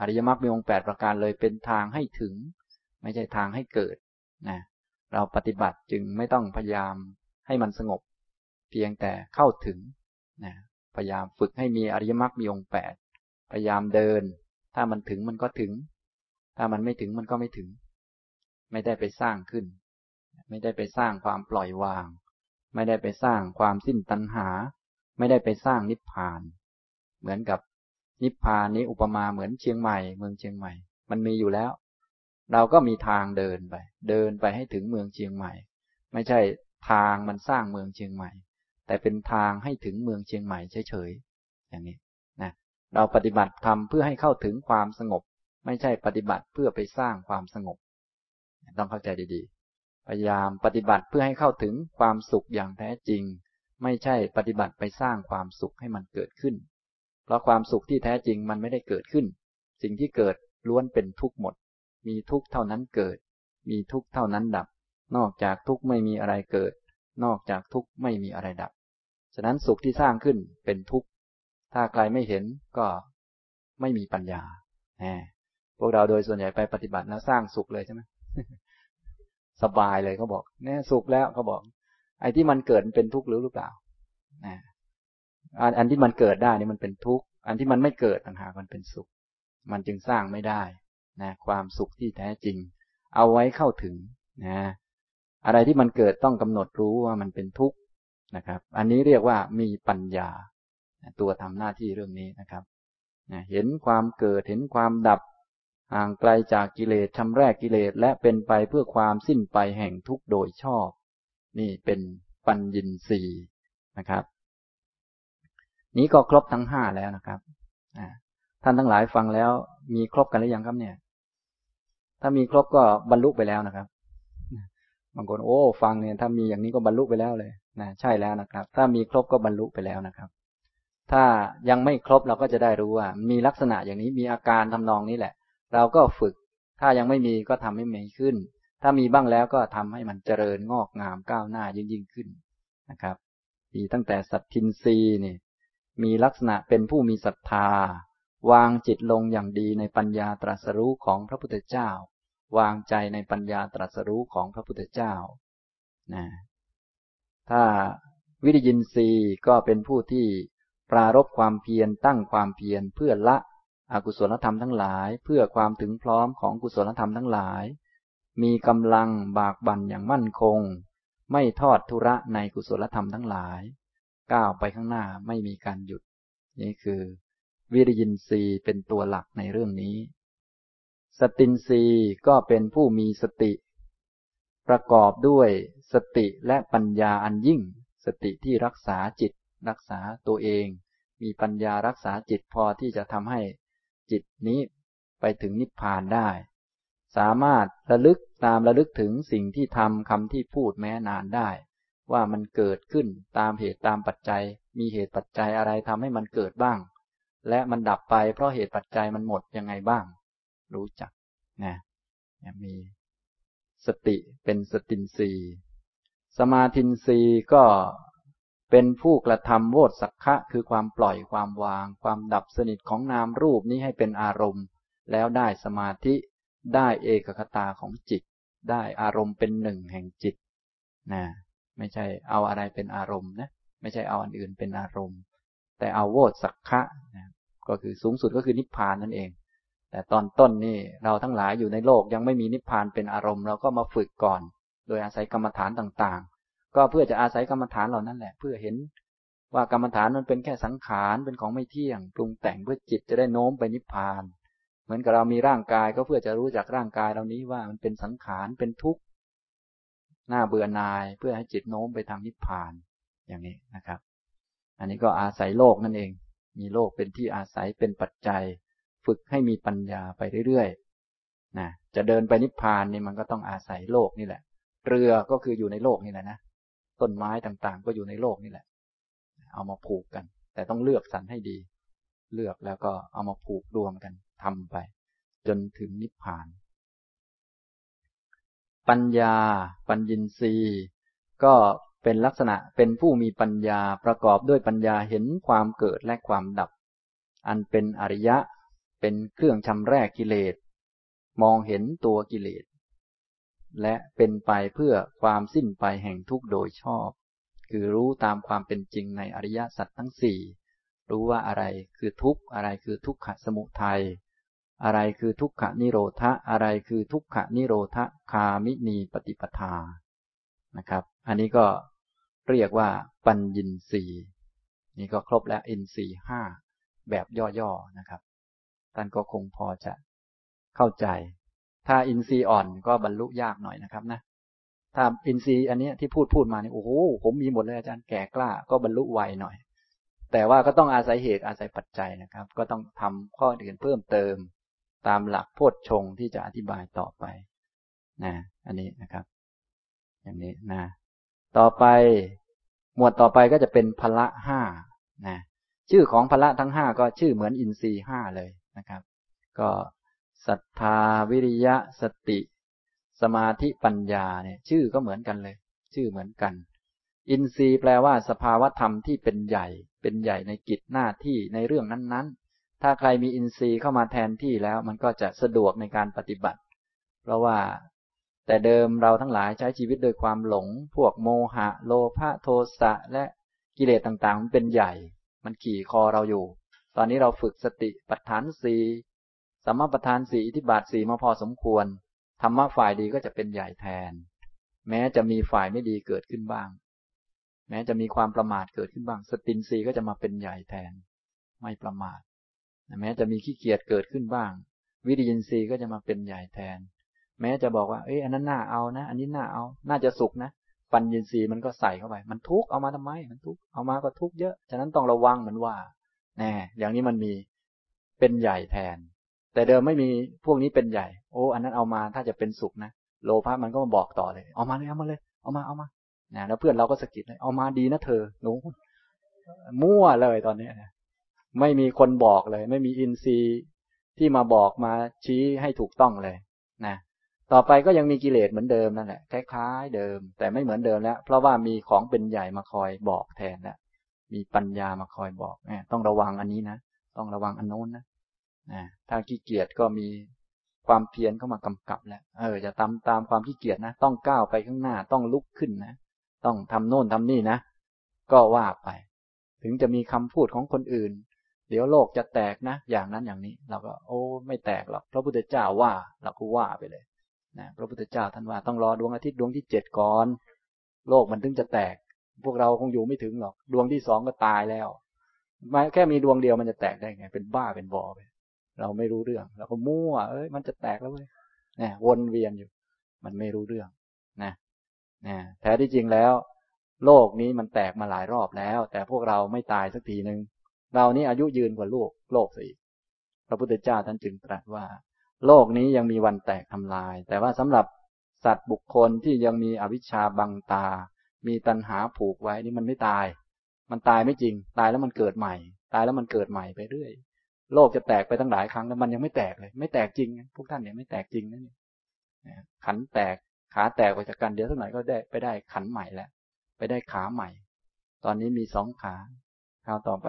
อริยมรรคมีองค์แปดประการเลยเป็นทางให้ถึง ไม่ใช่ทางให้เกิดนะเราปฏิบัติจึงไม่ต้องพยายามให้มันสงบ เพียงแต่เข้าถึงนะพยายามฝึกให้มีอริยมรรคมีองค์แปดพยายามเดิน ถ้ามันถึงมันก็ถึง ถ้ามันไม่ถึงมันก็ไม่ถึง ไม่ได้ไปสร้างขึ้น ไม่ได้ไปสร้างความปล่อยวาง ไม่ได้ไปสร้างความสิ้นตัณหา ไม่ได้ไปสร้างนิพพาน เหมือนกับนิพพานนี้อุปมาเหมือนเชียงใหม่เมืองเชียงใหม่ มันมีอยู่แล้ว เราก็มีทางเดินไป เดินไปให้ถึงเมืองเชียงใหม่ ไม่ใช่ทางมันสร้างเมืองเชียงใหม่ แต่เป็นทางให้ถึงเมืองเชียงใหม่เฉยๆอย่างนี้ เราปฏิบัติทำเพื่อให้เข้าถึงความสงบ ไม่ใช่ปฏิบัติเพื่อไปสร้างความสงบ ต้องเข้าใจดีๆ พยายามปฏิบัติเพื่อให้เข้าถึงความสุขอย่างแท้จริง ไม่ใช่ปฏิบัติไปสร้างความสุขให้มันเกิดขึ้น เพราะความสุขที่แท้จริงมันไม่ได้เกิดขึ้น สิ่งที่เกิดล้วนเป็นทุกข์หมด มีทุกข์เท่านั้นเกิด มีทุกข์เท่านั้นดับ นอกจากทุกข์ไม่มีอะไรเกิด นอกจากทุกข์ไม่มีอะไรดับ ฉะนั้นสุขที่สร้างขึ้นเป็นทุกข์ ถ้าใครไม่เห็นก็ไม่มีปัญญาแหมพวกเราโดยส่วนใหญ่ไปปฏิบัติแล้วสร้างสุขเลยใช่ไหมสบายเลยเขาบอกเนี่ยสุขแล้วเขาบอก ไอ้ที่มันเกิดเป็นทุกข์หรือหรือเปล่าอันอันที่มันเกิดได้นี่มันเป็นทุกข์ อันที่มันไม่เกิดต่างหากมันเป็นสุข มันจึงสร้างไม่ได้นะความสุขที่แท้จริง เอาไว้เข้าถึงนะอะไรที่มันเกิดต้องกำหนดรู้ว่ามันเป็นทุกข์นะครับ อันนี้เรียกว่ามีปัญญา ตัวทำหน้าที่เรื่องนี้นะครับเห็นความเกิดเห็นความดับห่างไกลจากกิเลสชำแรกกิเลสและเป็นไปเพื่อความสิ้นไปแห่งทุกโดยชอบ นี่เป็นปัญญินสีนะครับ นี้ก็ครบทั้งห้าแล้วนะครับท่านทั้งหลายฟังแล้ว มีครบกันหรือยังครับเนี่ย ถ้ามีครบก็บรรลุไปแล้วนะครับบางคนโอ้ ฟังเนี่ยถ้ามีอย่างนี้ก็บรรลุไปแล้วเลยนะใช่แล้วนะครับ ถ้ามีครบก็บรรลุไปแล้วนะครับ ถ้ายังไม่ครบเราก็จะได้รู้ว่า มีลักษณะอย่างนี้มีอาการทำนองนี้แหละ เราก็ฝึก ถ้ายังไม่มีก็ทำให้มีขึ้น ถ้ามีบ้างแล้วก็ทำให้มันเจริญงอกงามก้าวหน้ายิ่งยิ่งขึ้นนะครับ มีตั้งแต่สัตทินรีนี่มีลักษณะเป็นผู้มีศรัทธา วางจิตลงอย่างดีในปัญญาตรัสรู้ของพระพุทธเจ้า วางใจในปัญญาตรัสรู้ของพระพุทธเจ้านะถ้าวิริยินทรีย์ก็เป็นผู้ที่ ปรารบความเพียรตั้งความเพียรเพื่อละอกุศลธรรมทั้งหลาย เพื่อความถึงพร้อมของกุศลธรรมทั้งหลาย มีกำลังบากบั่นอย่างมั่นคง ไม่ทอดทุระในกุศลธรรมทั้งหลายก้าวไปข้างหน้าไม่มีการหยุด นี่คือ วิริยินทรีย์เป็นตัวหลักในเรื่องนี้ สตินทรีก็เป็นผู้มีสติ ประกอบด้วยสติและปัญญาอันยิ่ง สติที่รักษาจิต รักษาตัวเอง มีปัญญารักษาจิตพอที่จะทำให้จิตนี้ไปถึงนิพพานได้ สามารถระลึกตามระลึกถึงสิ่งที่ทำคำที่พูดแม้นานได้ ว่ามันเกิดขึ้นตามเหตุตามปัจจัย มีเหตุปัจจัยอะไรทำให้มันเกิดบ้าง และมันดับไปเพราะเหตุปัจจัยมันหมดยังไงบ้าง รู้จักนะมีสติเป็นสตินรีสมาธินรีก็ เป็นผู้กระทำโวตสักขะคือความปล่อยความวาง ความดับสนิทของนามรูปนี้ให้เป็นอารมณ์ แล้วได้สมาธิได้เอกคตาของจิต ได้อารมณ์เป็นหนึ่งแห่งจิตนะไม่ใช่เอาอะไรเป็นอารมณ์นะไม่ใช่เอาอันอื่นเป็นอารมณ์ แต่เอาโวตสักขะนะก็คือสูงสุดก็คือนิพพานนั่นเอง แต่ตอนต้นนี่เราทั้งหลายอยู่ในโลกยังไม่มีนิพพานเป็นอารมณ์ เราก็มาฝึกก่อน โดยอาศัยกรรมฐานต่าง ก็เพื่อจะอาศัยกรรมฐานเหล่านั้นแหละ เพื่อเห็นว่ากรรมฐานมันเป็นแค่สังขารเป็นของไม่เที่ยง ปรุงแต่งเพื่อจิตจะได้โน้มไปนิพพาน เหมือนกับเรามีร่างกายก็เพื่อจะรู้จักร่างกายเรานี้ว่ามันเป็นสังขารเป็นทุกข์หน้าเบื่อนายเพื่อให้จิตโน้มไปทางนิพพานอย่างนี้นะครับ อันนี้ก็อาศัยโลกนั่นเอง มีโลกเป็นที่อาศัยเป็นปัจจัย ฝึกให้มีปัญญาไปเรื่อยๆนะจะเดินไปนิพพานนี่มันก็ต้องอาศัยโลกนี่แหละ เรือก็คืออยู่ในโลกนี่แหละนะ ต้นไม้ต่างๆ ก็อยู่ในโลกนี่แหละ เอามาผูกกัน แต่ต้องเลือกสรรให้ดี เลือกแล้วก็เอามาผูกรวมกันทำไป จนถึงนิพพาน ปัญญา ปัญญินทรีย์ ก็เป็นลักษณะเป็นผู้มีปัญญาประกอบด้วยปัญญาเห็นความเกิดและความดับ อันเป็นอริยะเป็นเครื่องชำแรกกิเลส มองเห็นตัวกิเลส และเป็นไปเพื่อความสิ้นไปแห่งทุกโดยชอบ คือรู้ตามความเป็นจริงในอริยสัจทั้งสี่รู้ว่าอะไรคือทุกข์อะไรคือทุกขสมุทัยอะไรคือทุกขนิโรธะอะไรคือทุกขนิโรธคามินีปฏิปทานะครับ อันนี้ก็เรียกว่าปัญญินสีนี่ก็ครบแล้วอินรีห้าแบบย่อๆนะครับท่านก็คงพอจะเข้าใจ ถ้าอินทรีย์อ่อนก็บรรลุยากหน่อยนะครับนะถ้าอินทรีย์อันนี้ที่พูดพูดมาเนี่ยโอ้โหผมมีหมดเลยอาจารย์แก่กล้า ก็บรรลุไวหน่อย แต่ว่าก็ต้องอาศัยเหตุอาศัยปัจจัยนะครับ ก็ต้องทำข้ออื่นเพิ่มเติม ตามหลักโพชฌงที่จะอธิบายต่อไปนะอันนี้นะครับ อย่างนี้นะ ต่อไปหมวดต่อไปก็จะเป็นพละห้านะชื่อของพละทั้งห้าก็ชื่อเหมือนอินทรีห้าเลยนะครับ ก็ ศรัทธา วิริยะ สติ สมาธิปัญญาเนี่ย ชื่อก็เหมือนกันเลย ชื่อเหมือนกัน อินทรีย์แปลว่าสภาวธรรมที่เป็นใหญ่ เป็นใหญ่ในกิจหน้าที่ในเรื่องนั้นๆ ถ้าใครมีอินทรีย์เข้ามาแทนที่แล้ว มันก็จะสะดวกในการปฏิบัติ เพราะว่า แต่เดิมเราทั้งหลายใช้ชีวิตโดยความหลง พวกโมหะ โลภะโทสะและกิเลสต่างๆ มันเป็นใหญ่ มันขี่คอเราอยู่ ตอนนี้เราฝึกสติปัฏฐานสี สมปัฏฐานสีอิทิบาทสีมาพอสมควรธรรมะฝ่ายดีก็จะเป็นใหญ่แทน แม้จะมีฝ่ายไม่ดีเกิดขึ้นบ้าง แม้จะมีความประมาทเกิดขึ้นบ้าง สตินสีก็จะมาเป็นใหญ่แทน ไม่ประมาทแม้จะมีขี้เกียจเกิดขึ้นบ้าง วิริยินทรีย์ก็จะมาเป็นใหญ่แทน แม้จะบอกว่าเอ้ยอันนั้นน่าเอานะ อันนี้น่าเอา น่าจะสุกนะปัญญินทรีย์มันก็ใส่เข้าไป มันทุกเอามาทำไม มันทุกเอามาก็ทุกเยอะ ฉะนั้นต้องระวังเหมือนว่า แน่ อย่างนี้มันมีเป็นใหญ่แทน แต่เดิมไม่มีพวกนี้เป็นใหญ่ โอ้อันนั้นเอามาถ้าจะเป็นสุกนะโลภะมันก็มาบอกต่อเลย เอามาเลยเอามาเลย เอามาเอามานะแล้วเพื่อนเราก็สะกิดเลยเอามาดีนะเธอหนูมั่วเลยตอนนี้ไม่มีคนบอกเลย ไม่มีอินทรีย์ที่มาบอกมาชี้ให้ถูกต้องเลยนะต่อไปก็ยังมีกิเลสเหมือนเดิมนั่นแหละคล้ายๆเดิม แต่ไม่เหมือนเดิมแล้ว เพราะว่ามีของเป็นใหญ่มาคอยบอกแทนแล้วมีปัญญามาคอยบอกแหมต้องระวังอันนี้นะต้องระวังอันโน้นนะ นะถ้าขี้เกียจก็มีความเพียรเข้ามากำกับแล้ว เออจะตามตามความขี้เกียจนะ ต้องก้าวไปข้างหน้า ต้องลุกขึ้นนะ ต้องทำโน่นทำนี่นะ ก็ว่าไป ถึงจะมีคำพูดของคนอื่น เดี๋ยวโลกจะแตกนะ อย่างนั้นอย่างนี้ เราก็ โอ้ ไม่แตกหรอก พระพุทธเจ้าว่า เราก็ว่าไปเลย นะ พระพุทธเจ้าท่านว่าต้องรอดวงอาทิตย์ดวงที่เจ็ดก่อน โลกมันถึงจะแตก พวกเราคงอยู่ไม่ถึงหรอก ดวงที่สองก็ตายแล้ว แค่มีดวงเดียวมันจะแตกได้ไง เป็นบ้าเป็นบอไป เราไม่รู้เรื่องเราก็มั่ว เอ้ยมันจะแตกแล้วเว้ยนะวนเวียนอยู่ มันไม่รู้เรื่องนะนะแท้ที่จริงแล้ว โลกนี้มันแตกมาหลายรอบแล้ว แต่พวกเราไม่ตายสักทีหนึ่งเรานี่อายุยืนกว่าโลกโลกสิพระพุทธเจ้าท่านจึงตรัสว่า โลกนี้ยังมีวันแตกทำลาย แต่ว่าสำหรับสัตว์บุคคลที่ยังมีอวิชชาบังตา มีตัณหาผูกไว้นี่มันไม่ตาย มันตายไม่จริง ตายแล้วมันเกิดใหม่ ตายแล้วมันเกิดใหม่ไปเรื่อย โลกจะแตกไปตั้งหลายครั้งแล้วมันยังไม่แตกเลย ไม่แตกจริงพวกท่านเนี่ยไม่แตกจริงนะเนี่ยขันแตกขาแตกไปจากกันเดี๋ยวสักหน่อยก็ได้ไปได้ขันใหม่แล้วไปได้ขาใหม่ ตอนนี้มีสองขาคราวต่อไป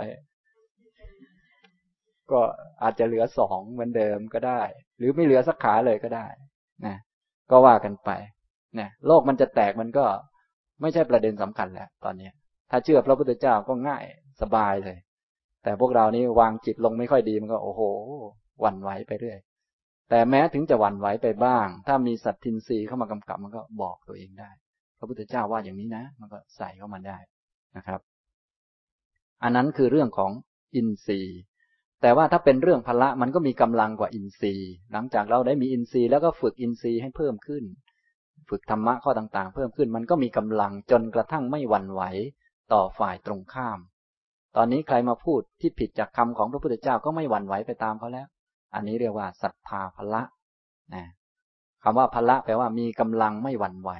ก็อาจจะเหลือสองเหมือนเดิมก็ได้ หรือไม่เหลือสักขาเลยก็ได้นะก็ว่ากันไปเนี่ยโลกมันจะแตกมันก็ไม่ใช่ประเด็นสำคัญแล้ว ตอนนี้ถ้าเชื่อพระพุทธเจ้าก็ง่ายสบายเลย แต่พวกเรานี่วางจิตลงไม่ค่อยดีมันก็ โอ้โหหวั่นไหวไปเรื่อย แต่แม้ถึงจะหวั่นไหวไปบ้าง ถ้ามีสัตทินรีเข้ามากำกับมันก็บอกตัวเองได้ พระพุทธเจ้าว่าอย่างนี้นะ มันก็ใส่เข้ามาได้นะครับ อันนั้นคือเรื่องของอินทรีย์ แต่ว่าถ้าเป็นเรื่องพละมันก็มีกำลังกว่าอินทรีย์ หลังจากเราได้มีอินทรีย์แล้วก็ฝึกอินทรีย์ให้เพิ่มขึ้น ฝึกธรรมะข้อต่างๆ เพิ่มขึ้น มันก็มีกำลังจนกระทั่งไม่หวั่นไหวต่อฝ่ายตรงข้าม ตอนนี้ใครมาพูดที่ผิดจากคำของพระพุทธเจ้าก็ไม่หวั่นไหวไปตามเขาแล้ว อันนี้เรียกว่าศรัทธาพละนะคำว่าพละแปลว่ามีกำลังไม่หวั่นไหว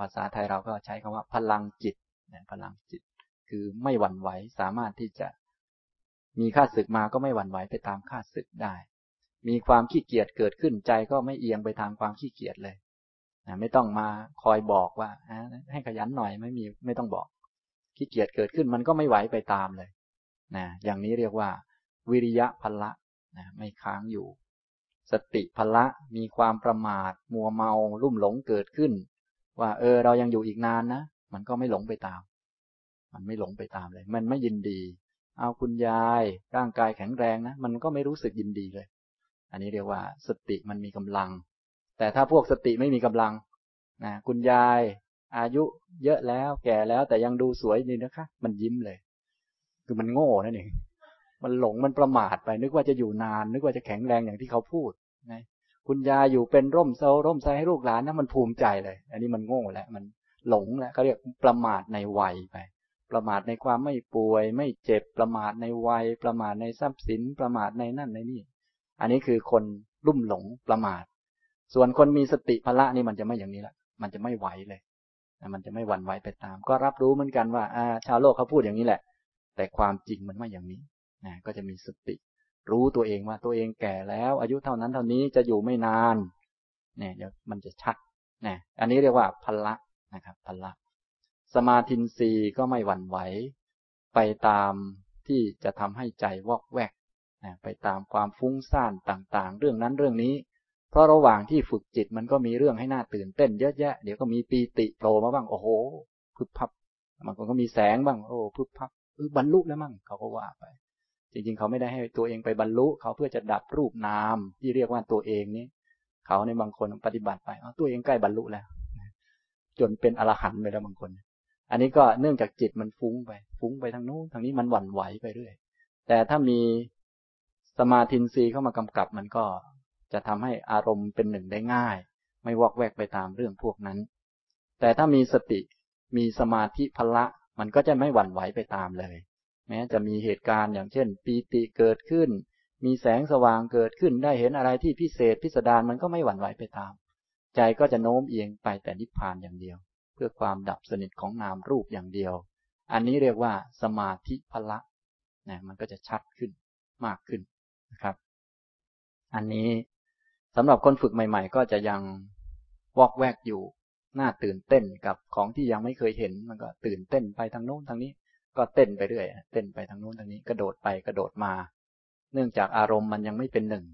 ภาษาไทยเราก็ใช้คำว่าพลังจิตพลังจิต คือไม่หวั่นไหวสามารถที่จะ มีข้าศึกมาก็ไม่หวั่นไหวไปตามข้าศึกได้ มีความขี้เกียจเกิดขึ้นใจก็ไม่เอียงไปทางความขี้เกียจเลยนะไม่ต้องมาคอยบอกว่าให้ขยันหน่อยไม่มีไม่ต้องบอก ขี้เกียจเกิดขึ้นมันก็ไม่ไหวไปตามเลยนะอย่างนี้เรียกว่า วิริยะพละนะไม่ค้างอยู่ สติพละมีความประมาท มัวเมาลุ่มหลงเกิดขึ้น ว่า เออ เรายังอยู่อีกนานนะมันก็ไม่หลงไปตาม มันไม่หลงไปตามเลย มันไม่ยินดี เอาคุณยายร่างกายแข็งแรงนะมันก็ไม่รู้สึกยินดีเลย อันนี้เรียกว่า สติมันมีกำลัง แต่ถ้าพวกสติไม่มีกำลังนะคุณยาย อายุเยอะแล้วแก่แล้วแต่ยังดูสวยดีนะคะ มันยิ้มเลย คือมันโง่นั่นเองมันหลงมันประมาทไป นึกว่าจะอยู่นาน นึกว่าจะแข็งแรงอย่างที่เขาพูดนะคุณยายอยู่เป็นร่มโซร่มไซให้ลูกหลานนะมันภูมิใจเลย อันนี้มันโง่แล้วมันหลงแล้วเขาเรียกประมาทในวัยไป ประมาทในความไม่ป่วย ไม่เจ็บประมาทในวัย ประมาทในทรัพย์สิน ประมาทในนั่นในนี่ อันนี้คือคนลุ่มหลงประมาท ส่วนคนมีสติพละนี่มันจะไม่อย่างนี้ละมันจะไม่ไหวเลย มันจะไม่หวั่นไหวไปตาม ก็รับรู้เหมือนกันว่าอาชาวโลกเขาพูดอย่างนี้แหละ แต่ความจริงมันไม่อย่างนี้นะก็จะมีสติ รู้ตัวเองว่าตัวเองแก่แล้ว อายุเท่านั้นเท่านี้จะอยู่ไม่นานเนี่ยเดี๋ยวมันจะชัดนะอันนี้เรียกว่าพละนะครับพละ สมาธินรีก็ไม่หวั่นไหวไปตามที่จะทำให้ใจวอกแวกนะไปตามความฟุ้งซ่านต่างๆ เรื่องนั้นเรื่องนี้ เพราะระหว่างที่ฝึกจิตมันก็มีเรื่องให้น่าตื่นเต้นเยอะแยะ เดี๋ยวก็มีปีติโผล่มาบ้าง โอ้โหพึบพับบางคนก็มีแสงบ้าง โอ้พึบพับเออบรรลุแล้วมั่งเขาก็ว่าไป จริงๆ เขาไม่ได้ให้ตัวเองไปบรรลุ เขาเพื่อจะดับรูปนามที่เรียกว่าตัวเองนี้ เขาในบางคนปฏิบัติไปตัวเองใกล้บรรลุแล้ว จนเป็นอรหันต์ไปแล้วบางคน อันนี้ก็เนื่องจากจิตมันฟุ้งไป ฟุ้งไปทางโน้นทางนี้มันหวั่นไหวไปเรื่อย แต่ถ้ามีสมาธินีเข้ามากำกับมันก็ จะทำให้อารมณ์เป็นหนึ่งได้ง่าย ไม่วอกแวกไปตามเรื่องพวกนั้น แต่ถ้ามีสติมีสมาธิพละ มันก็จะไม่หวั่นไหวไปตามเลย แม้จะมีเหตุการณ์อย่างเช่น ปีติเกิดขึ้น มีแสงสว่างเกิดขึ้นได้เห็นอะไรที่พิเศษพิสดารมันก็ไม่หวั่นไหวไปตาม ใจก็จะโน้มเอียงไปแต่นิพพานอย่างเดียว เพื่อความดับสนิทของนามรูปอย่างเดียว อันนี้เรียกว่าสมาธิพละนะมันก็จะชัดขึ้นมากขึ้นนะครับ อันนี้ สำหรับคนฝึกใหม่ ๆ ก็จะยังวอกแวกอยู่น่าตื่นเต้นกับของที่ยังไม่เคยเห็น มันก็ตื่นเต้นไปทางโน้นทางนี้ ก็เต้นไปเรื่อยเต้นไปทางโน้นทางนี้กระโดดไปกระโดดมา เนื่องจากอารมณ์มันยังไม่เป็นหนึ่ง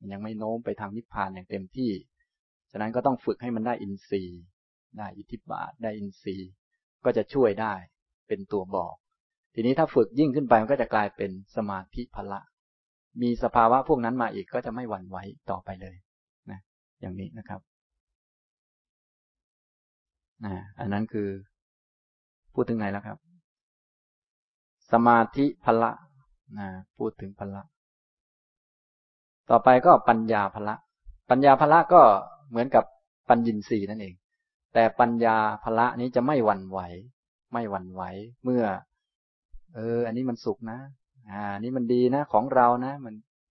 มันยังไม่โน้มไปทางนิพพานอย่างเต็มที่ ฉะนั้นก็ต้องฝึกให้มันได้อินทรีย์ ได้อิทธิบาท ได้อินทรีย์ ก็จะช่วยได้ เป็นตัวบอก ทีนี้ถ้าฝึกยิ่งขึ้นไปมันก็จะกลายเป็นสมาธิพละ มีสภาวะพวกนั้นมาอีกก็จะไม่หวั่นไหวต่อไปเลยนะอย่างนี้นะครับนะอันนั้นคือ พูดถึงไหนแล้วครับ สมาธิพละนะพูดถึงพละ ต่อไปก็ปัญญาพละ ปัญญาพละก็เหมือนกับปัญญินรีนั่นเอง แต่ปัญญาภละนี้จะไม่หวั่นไหว ไม่หวั่นไหว เมื่อ เออ อันนี้มันสุขนะ อ่า นี่มันดีนะของเรานะ มัน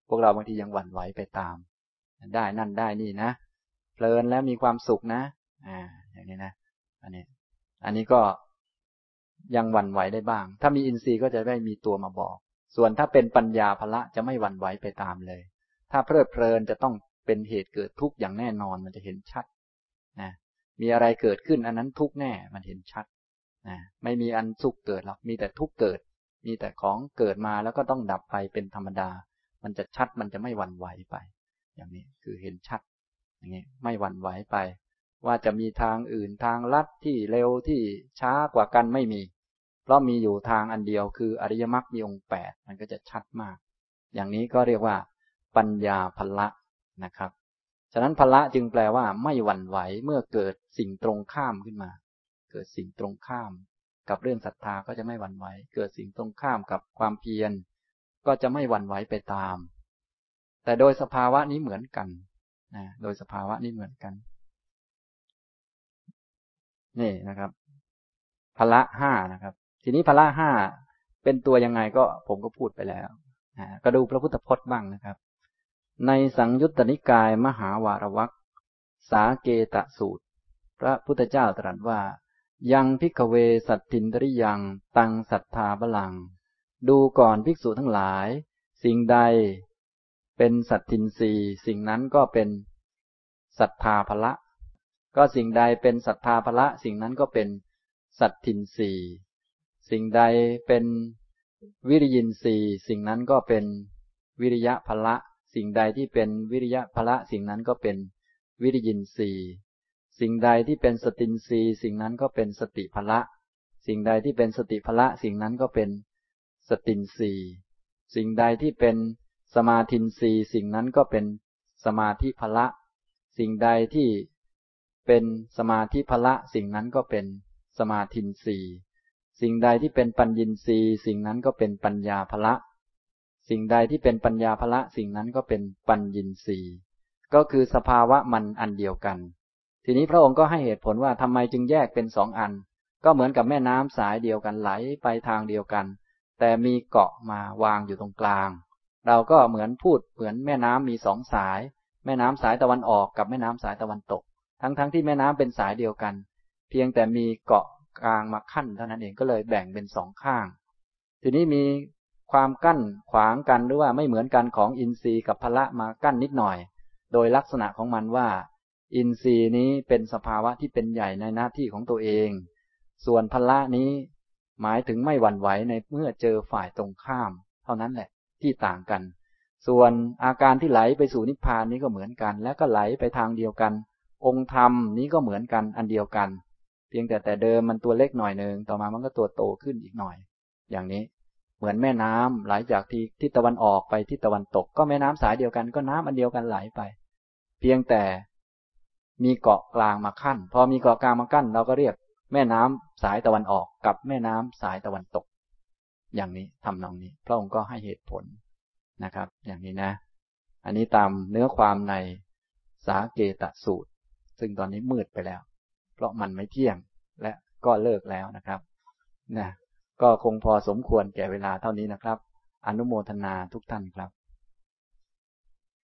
พวกเราบางทียังหวั่นไหวไปตาม ได้นั่นได้นี่นะเพลินแล้วมีความสุขนะ อ่า อย่างนี้นะ อันนี้ อันนี้ก็ยังหวั่นไหวได้บ้าง ถ้ามีอินทรีย์ก็จะได้มีตัวมาบอก ส่วนถ้าเป็นปัญญาภละจะไม่หวั่นไหวไปตามเลย ถ้าเพลิดเพลินจะต้องเป็นเหตุเกิดทุกข์อย่างแน่นอนมันจะเห็นชัดนะมีอะไรเกิดขึ้นอันนั้นทุกข์แน่มันเห็นชัดนะไม่มีอันสุขเกิดหรอกมีแต่ทุกข์เกิด มีแต่ของเกิดมาแล้วก็ต้องดับไปเป็นธรรมดา มันจะชัดมันจะไม่หวั่นไหวไป อย่างนี้คือเห็นชัด อย่างนี้ไม่หวั่นไหวไป ว่าจะมีทางอื่นทางลัดที่เร็วที่ช้ากว่ากันไม่มี เพราะมีอยู่ทางอันเดียวคืออริยมรรคมีองค์แปดมันก็จะชัดมาก อย่างนี้ก็เรียกว่า ปัญญาพละนะครับ ฉะนั้นพละจึงแปลว่า ไม่หวั่นไหวเมื่อเกิดสิ่งตรงข้ามขึ้นมา เกิดสิ่งตรงข้าม กับเรื่องศรัทธาก็จะไม่หวั่นไหว เกิดสิ่งตรงข้ามกับความเพียร ก็จะไม่หวั่นไหวไปตาม แต่โดยสภาวะนี้เหมือนกันนะโดยสภาวะนี้เหมือนกัน นี่นะครับพละห้านะครับ ทีนี้พละห้าเป็นตัวยังไงก็ผมก็พูดไปแล้วนะก็ดูพระพุทธพจน์บ้างนะครับ ในสังยุตตนิกายมหาวารวักสาเกตสูตร พระพุทธเจ้าตรัสว่า ยังพิกเวสัตตินตริยัง ตังสัทธาบลัง ดูก่อนภิกษุทั้งหลาย สิ่งใด เป็นสัตตินรีสิ่งนั้นก็เป็นศรัทธาภละ ก็สิ่งใดเป็นศรัทธาภละ สิ่งนั้นก็เป็นสัตตินรีสิ่งใดเป็นวิริยินรีสิ่งนั้นก็เป็นวิริยะภละ สิ่งใดที่เป็นวิริยะพละ สิ่งนั้นก็เป็นวิริยินรี สิ่งใดที่เป็นสตินรีสิ่งนั้นก็เป็นสติพละ สิ่งใดที่เป็นสติพละ สิ่งนั้นก็เป็นสตินรีสิ่งใดที่เป็นสมาธินรีสิ่งนั้นก็เป็นสมาธิพละ สิ่งใดที่เป็นสมาธิพละ สิ่งนั้นก็เป็นสมาธินรีสิ่งใดที่เป็นปัญญินรีสิ่งนั้นก็เป็นปัญญาพละ สิ่งใดที่เป็นปัญญาพละ สิ่งนั้นก็เป็นปัญญินรีก็คือสภาวะมันอันเดียวกัน ทีนี้พระองค์ก็ให้เหตุผลว่าทำไมจึงแยกเป็นสองอัน ก็เหมือนกับแม่น้ำสายเดียวกันไหลไปทางเดียวกัน แต่มีเกาะมาวางอยู่ตรงกลาง เราก็เหมือนพูดเหมือนแม่น้ำมีสองสาย แม่น้ำสายตะวันออกกับแม่น้ำสายตะวันตก ทั้งๆทที่แม่น้ำเป็นสายเดียวกัน เพียงแต่มีเกาะกลางมาขั้นเท่านั้นเองก็เลยแบ่งเป็นสองข้าง ทีนี้มีความกั้นขวางกันหรือว่าไม่เหมือนกันของอินทรีย์กับพละมากั้นนิดหน่อย โดยลักษณะของมันว่า อินทรีย์นี้เป็นสภาวะที่เป็นใหญ่ในหน้าที่ของตัวเอง ส่วนพละนี้หมายถึงไม่หวั่นไหวในเมื่อเจอฝ่ายตรงข้าม เท่านั้นแหละที่ต่างกัน ส่วนอาการที่ไหลไปสู่นิพพานนี้ก็เหมือนกัน และก็ไหลไปทางเดียวกัน องค์ธรรมนี้ก็เหมือนกันอันเดียวกัน เพียงแต่แต่เดิมมันตัวเล็กหน่อยหนึ่งต่อมามันก็ตัวโตขึ้นอีกหน่อย อย่างนี้เหมือนแม่น้ำไหลจากที่ทิศตะวันออกไปทิศตะวันตก ก็แม่น้ำสายเดียวกันก็น้ำอันเดียวกันไหลไป เพียงแต่ มีเกาะกลางมาขั้น พอมีเกาะกลางมากั้น เราก็เรียกแม่น้ำสายตะวันออกกับแม่น้ำสายตะวันตก อย่างนี้ทำนองนี้ พระองค์ก็ให้เหตุผลนะครับ อย่างนี้นะ อันนี้ตามเนื้อความในสาเกตสูตร ซึ่งตอนนี้มืดไปแล้ว เพราะมันไม่เที่ยงและก็เลิกแล้วนะครับนะก็คงพอสมควรแก่เวลาเท่านี้นะครับ อนุโมทนาทุกท่านครับ